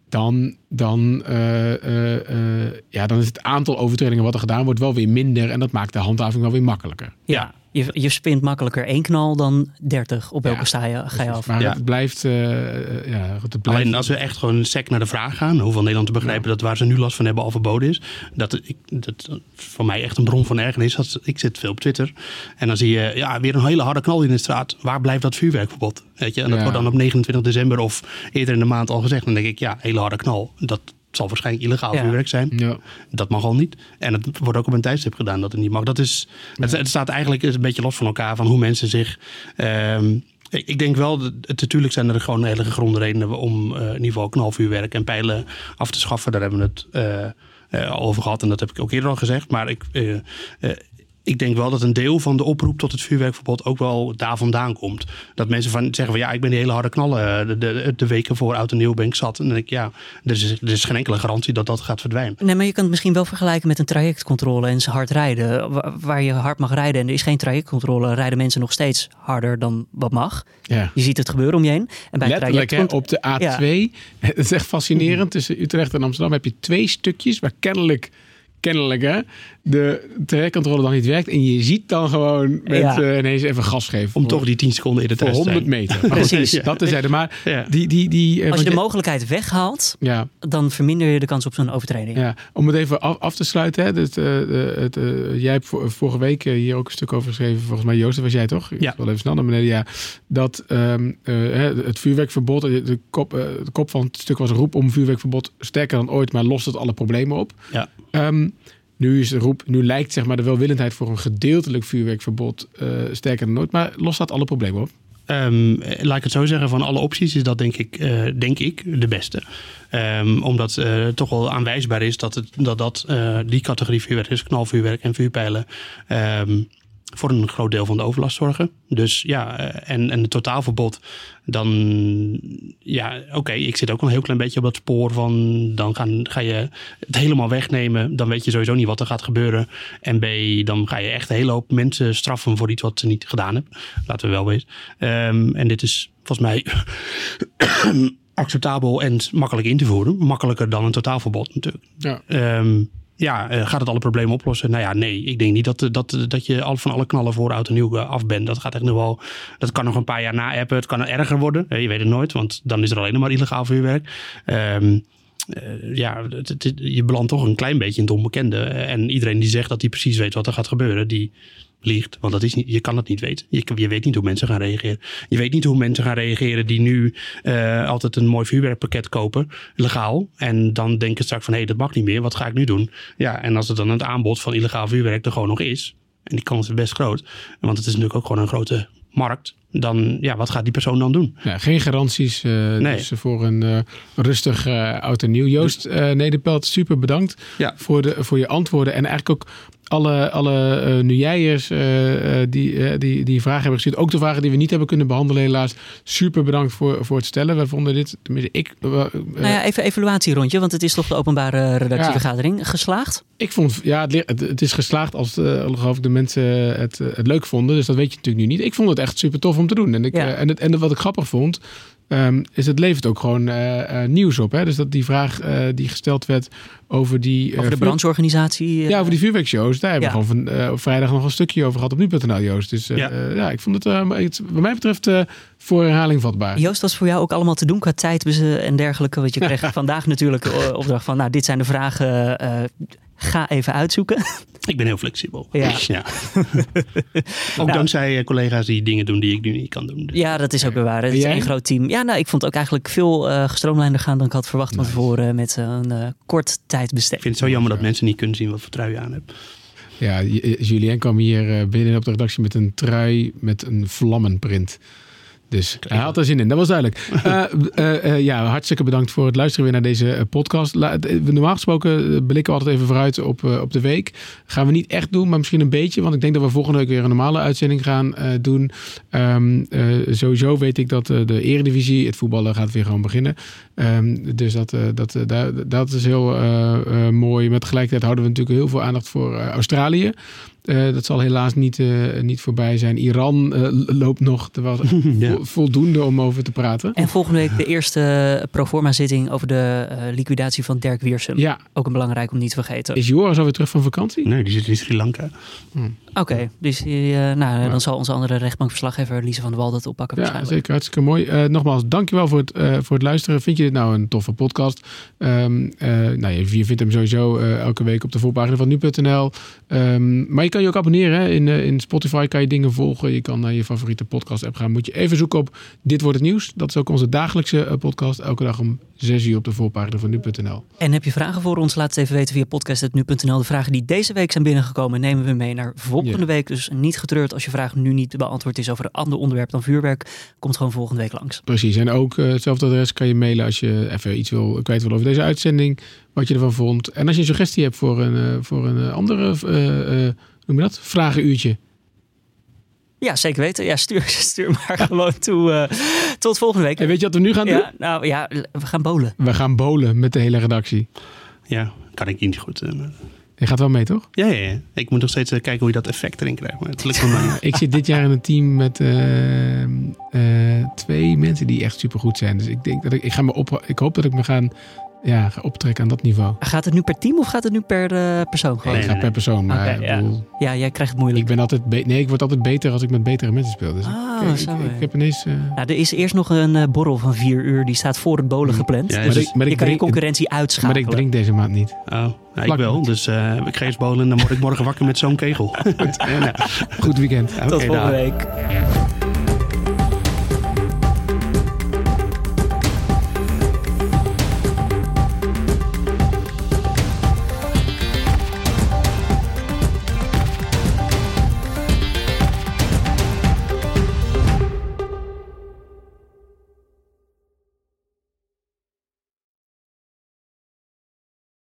[SPEAKER 1] dan, dan, eh, eh, eh, ja, dan is het aantal overtredingen wat er gedaan wordt wel weer minder. En dat maakt de handhaving wel weer makkelijker.
[SPEAKER 2] ja. Je, je spint makkelijker één knal dan 30. Op welke
[SPEAKER 1] Ja,
[SPEAKER 2] sta je, ga je af?
[SPEAKER 1] Maar
[SPEAKER 3] Ja.
[SPEAKER 1] het blijft, eh, eh, ja, het blijft
[SPEAKER 3] Alleen als we echt gewoon sec naar de vraag gaan, hoeveel Nederland te begrijpen dat waar ze nu last van hebben al verboden is. Dat, ik, dat is voor mij echt een bron van ergernis. Dat, ik zit veel op Twitter en dan zie je ja, weer een hele harde knal in de straat. Waar blijft dat vuurwerkverbod? Weet je? En dat
[SPEAKER 1] Ja.
[SPEAKER 3] wordt dan op 29 december of eerder in de maand al gezegd. Dan denk ik, ja, hele harde knal. Dat zal waarschijnlijk illegaal
[SPEAKER 2] Ja.
[SPEAKER 3] vuurwerk zijn.
[SPEAKER 1] Ja.
[SPEAKER 3] Dat mag al niet. En het wordt ook op een tijdstip gedaan dat het niet mag. Dat is, het, het staat eigenlijk een beetje los van elkaar van hoe mensen zich. ehm, ik, denk wel, dat het, natuurlijk zijn er gewoon hele gegronde redenen om eh, in ieder geval knalvuurwerk en pijlen af te schaffen. Daar hebben we het eh, eh, over gehad en dat heb ik ook eerder al gezegd. Maar ik, eh, eh, ik denk wel dat een deel van de oproep tot het vuurwerkverbod ook wel daar vandaan komt. Dat mensen van zeggen van ja, ik ben die hele harde knallen eh, de, de, de weken voor oud en nieuw ben ik zat. En dan denk ik ja, er is, er is geen enkele garantie dat dat gaat verdwijnen.
[SPEAKER 2] Nee, maar je kan het misschien wel vergelijken met een trajectcontrole en ze hard rijden. Waar je hard mag rijden en er is geen trajectcontrole, rijden mensen nog steeds harder dan wat mag.
[SPEAKER 1] Ja.
[SPEAKER 2] Je ziet het gebeuren om je heen. En bij
[SPEAKER 1] Letterlijk, hè, op de A2. Het is echt fascinerend. Tussen Utrecht en Amsterdam heb je twee stukjes waar kennelijk, kennelijk hè, de trajectcontrole dan niet werkt. En je ziet dan gewoon mensen ineens even gas geven.
[SPEAKER 3] Om
[SPEAKER 1] voor-
[SPEAKER 3] toch die 10 seconden in de
[SPEAKER 1] voor
[SPEAKER 3] test te
[SPEAKER 1] 100
[SPEAKER 3] zijn.
[SPEAKER 1] meter. Maar goed,
[SPEAKER 2] Precies.
[SPEAKER 1] Dat tezijde. Maar
[SPEAKER 3] Ja.
[SPEAKER 1] die, die, die, eh,
[SPEAKER 2] Als je de
[SPEAKER 1] je-
[SPEAKER 2] mogelijkheid weghaalt,
[SPEAKER 1] ja,
[SPEAKER 2] dan verminder je de kans op zo'n overtreding.
[SPEAKER 1] Ja, om het even af, af te sluiten. Hè, dus, eh, het, eh, jij hebt vor- vorige week hier ook een stuk over geschreven. Volgens mij, Joost, was jij toch? Ik
[SPEAKER 3] Ja.
[SPEAKER 1] Wel even snel naar beneden. Ja, dat ehm, eh, hè, het vuurwerkverbod, de kop, eh, de kop van het stuk was een roep om vuurwerkverbod sterker dan ooit, maar lost het alle problemen op.
[SPEAKER 3] Ja.
[SPEAKER 1] Ehm, nu is de roep, nu lijkt zeg maar de welwillendheid voor een gedeeltelijk vuurwerkverbod eh, sterker dan ooit, maar lost dat alle problemen op?
[SPEAKER 3] Ehm, laat ik het zo zeggen, van alle opties is dat denk ik, eh, denk ik de beste. Ehm, omdat eh, toch wel aanwijsbaar is dat het, dat, dat die categorie vuurwerk is, knalvuurwerk en vuurpijlen, ehm, voor een groot deel van de overlast zorgen. Dus ja, eh, en, en het totaalverbod, dan ja, oké, ik zit ook een heel klein beetje op dat spoor van dan gaan, ga je het helemaal wegnemen. Dan weet je sowieso niet wat er gaat gebeuren. En B, dan ga je echt een hele hoop mensen straffen voor iets wat ze niet gedaan hebben. Laten we wel weten. Ehm, en dit is volgens mij acceptabel en makkelijk in te voeren. Makkelijker dan een totaalverbod natuurlijk.
[SPEAKER 1] Ja.
[SPEAKER 3] Ehm, ja, eh, gaat het alle problemen oplossen? Nou ja, nee. Ik denk niet dat, dat, dat je al van alle knallen voor oud en nieuw eh, af bent. Dat gaat echt nog wel. Dat kan nog een paar jaar na appen. Het kan erger worden. Eh, Je weet het nooit, want dan is er alleen maar illegaal vuurwerk. Ehm, eh, ja, je belandt toch een klein beetje in het onbekende. Eh, En iedereen die zegt dat hij precies weet wat er gaat gebeuren, die liegt. Want dat is niet, je kan het niet weten. Je, je weet niet hoe mensen gaan reageren. Je weet niet hoe mensen gaan reageren die nu eh, altijd een mooi vuurwerkpakket kopen, legaal. En dan denken straks van, hé, dat mag niet meer. Wat ga ik nu doen? Ja, en als het dan het aanbod van illegaal vuurwerk er gewoon nog is, en die kans is best groot, want het is natuurlijk ook gewoon een grote markt, dan, ja, wat gaat die persoon dan doen?
[SPEAKER 1] Ja, geen garanties. eh,
[SPEAKER 3] Nee.
[SPEAKER 1] Dus voor een eh, rustig eh oud en nieuw. Joost eh Nederpelt, super bedankt
[SPEAKER 3] Ja.
[SPEAKER 1] voor, de, voor je antwoorden. En eigenlijk ook alle, alle eh, die, die, die vragen hebben gestuurd. Ook de vragen die we niet hebben kunnen behandelen helaas. Super bedankt voor, voor het stellen. We vonden dit, tenminste ik...
[SPEAKER 2] Nou ja, even evaluatierondje, want het is toch de openbare redactievergadering geslaagd.
[SPEAKER 1] Ik vond, ja, het, het, is geslaagd als geloof ik de mensen het, het leuk vonden. Dus dat weet je natuurlijk nu niet. Ik vond het echt super tof om te doen. En, ik,
[SPEAKER 2] Ja.
[SPEAKER 1] en, het, en wat ik grappig vond, ehm, is het levert ook gewoon eh, eh, nieuws op. Hè? Dus dat die vraag eh, die gesteld werd over die... eh,
[SPEAKER 2] Over de brancheorganisatie.
[SPEAKER 1] Ja, over die vuurwerkshows. Daar hebben we gewoon van, eh, op vrijdag nog een stukje over gehad op nu.nl, Joost. Dus eh,
[SPEAKER 3] Ja.
[SPEAKER 1] ja. ja, ik vond het, eh, het wat mij betreft eh, voor herhaling vatbaar.
[SPEAKER 2] Joost, was voor jou ook allemaal te doen qua tijd en dergelijke? Want je kreeg vandaag natuurlijk de opdracht van, nou, dit zijn de vragen, eh, ga even uitzoeken.
[SPEAKER 3] Ik ben heel flexibel.
[SPEAKER 2] Ja.
[SPEAKER 3] Ook
[SPEAKER 2] Nou.
[SPEAKER 3] dankzij eh, collega's die dingen doen die ik nu niet kan doen. Dus-
[SPEAKER 2] Ja, dat is ook weer waar. Het is één groot team. Ja, nou, ik vond het ook eigenlijk veel eh gestroomlijnder gaan dan ik had verwacht van
[SPEAKER 1] Nice.
[SPEAKER 2] tevoren met een eh, kort tijdbestek.
[SPEAKER 3] Ik vind het zo jammer dat mensen niet kunnen zien wat voor trui je aan hebt.
[SPEAKER 1] Ja, Julien kwam hier eh, binnen op de redactie met een trui met een vlammenprint. Dus hij had er zin in, dat was duidelijk. Eh, eh, eh, ja, hartstikke bedankt voor het luisteren weer naar deze podcast. La- normaal gesproken blikken we altijd even vooruit op, op de week. Gaan we niet echt doen, maar misschien een beetje. Want ik denk dat we volgende week weer een normale uitzending gaan doen. Ehm, eh, sowieso weet ik dat de eredivisie, het voetballen, gaat weer gewoon beginnen. Ehm, dus dat, dat, daar- dat is heel mooi. Met tegelijkertijd houden we natuurlijk heel veel aandacht voor Australië. Eh, dat zal helaas niet, eh, niet voorbij zijn. Iran eh, loopt nog. Er was
[SPEAKER 3] Ja.
[SPEAKER 1] vo- voldoende om over te praten.
[SPEAKER 2] En volgende week de eerste proforma zitting over de eh, liquidatie van Dirk Wiersum.
[SPEAKER 1] Ja,
[SPEAKER 2] Ook een belangrijk om niet te vergeten.
[SPEAKER 1] is Joris alweer terug van vakantie?
[SPEAKER 3] Nee, die zit in Sri Lanka.
[SPEAKER 2] Oké, dus die, eh, nou,
[SPEAKER 1] Ja.
[SPEAKER 2] dan zal onze andere rechtbankverslaggever Lise van der Wal dat oppakken
[SPEAKER 1] Ja,
[SPEAKER 2] waarschijnlijk.
[SPEAKER 1] zeker. Hartstikke mooi. Eh, nogmaals, dankjewel voor het, eh, voor het luisteren. Vind je dit nou een toffe podcast? Eh, nou, je, je vindt hem sowieso elke week op de voorpagina van nu.nl. Ehm, maar je kan je ook abonneren. Hè? In, in Spotify kan je dingen volgen. Je kan naar je favoriete podcast app gaan. Moet je even zoeken op Dit wordt het nieuws. Dat is ook onze dagelijkse podcast. Elke dag om 6 uur op de voorpagina van nu.nl.
[SPEAKER 2] En heb je vragen voor ons? Laat het even weten via podcast.nu.nl. De vragen die deze week zijn binnengekomen nemen we mee naar volgende
[SPEAKER 1] Ja.
[SPEAKER 2] week. Dus niet getreurd als je vraag nu niet beantwoord is over een ander onderwerp dan vuurwerk. Komt gewoon volgende week langs.
[SPEAKER 1] Precies. En ook eh, hetzelfde adres kan je mailen als je even iets wil, kwijt wil over deze uitzending. Wat je ervan vond. En als je een suggestie hebt voor een, eh, voor een eh, andere noem je dat? Vragenuurtje.
[SPEAKER 2] Ja, zeker weten. Ja, stuur, stuur maar gewoon toe. eh, tot volgende week.
[SPEAKER 1] En weet je wat we nu gaan doen?
[SPEAKER 2] ja, nou ja, we gaan bowlen.
[SPEAKER 1] We gaan bowlen met de hele redactie.
[SPEAKER 3] Ja, kan ik niet goed. eh, maar-
[SPEAKER 1] Je gaat wel mee, toch?
[SPEAKER 3] ja, ja, ja. Ik moet nog steeds eh, kijken hoe je dat effect erin krijgt. Maar het lukt me maar niet.
[SPEAKER 1] Ik zit dit jaar in een team met eh, eh, twee mensen die echt supergoed zijn. Dus ik denk dat ik, ik ga me op. Ik hoop dat ik me gaan, ja, ga optrekken aan dat niveau.
[SPEAKER 2] Gaat het nu per team of gaat het nu per eh, persoon?
[SPEAKER 1] Ik ga
[SPEAKER 3] nee,
[SPEAKER 1] per persoon. Maar ik,
[SPEAKER 2] ja.
[SPEAKER 1] bedoel,
[SPEAKER 2] Ja, jij krijgt het
[SPEAKER 1] ik
[SPEAKER 2] moeilijk.
[SPEAKER 1] ben altijd nee, ik word altijd beter als ik met betere mensen speel. Dus ik-
[SPEAKER 2] Ah,
[SPEAKER 1] ik, ik, ik heb ineens.
[SPEAKER 2] Nou, er is eerst nog een eh, borrel van vier uur. Die staat voor het bolen gepland.
[SPEAKER 3] Ja,
[SPEAKER 2] dus
[SPEAKER 3] maar
[SPEAKER 1] ik- maar
[SPEAKER 2] je
[SPEAKER 1] ik
[SPEAKER 2] kan je
[SPEAKER 1] drink-
[SPEAKER 2] concurrentie
[SPEAKER 1] maar
[SPEAKER 2] uitschakelen.
[SPEAKER 1] ik drink deze maand niet.
[SPEAKER 3] Oh, nou, ik wel. Dus eh, ik ga eens bowlen en dan word ik morgen wakker met zo'n kegel.
[SPEAKER 1] Goed weekend.
[SPEAKER 3] Oké,
[SPEAKER 2] Tot volgende
[SPEAKER 3] dag.
[SPEAKER 2] week.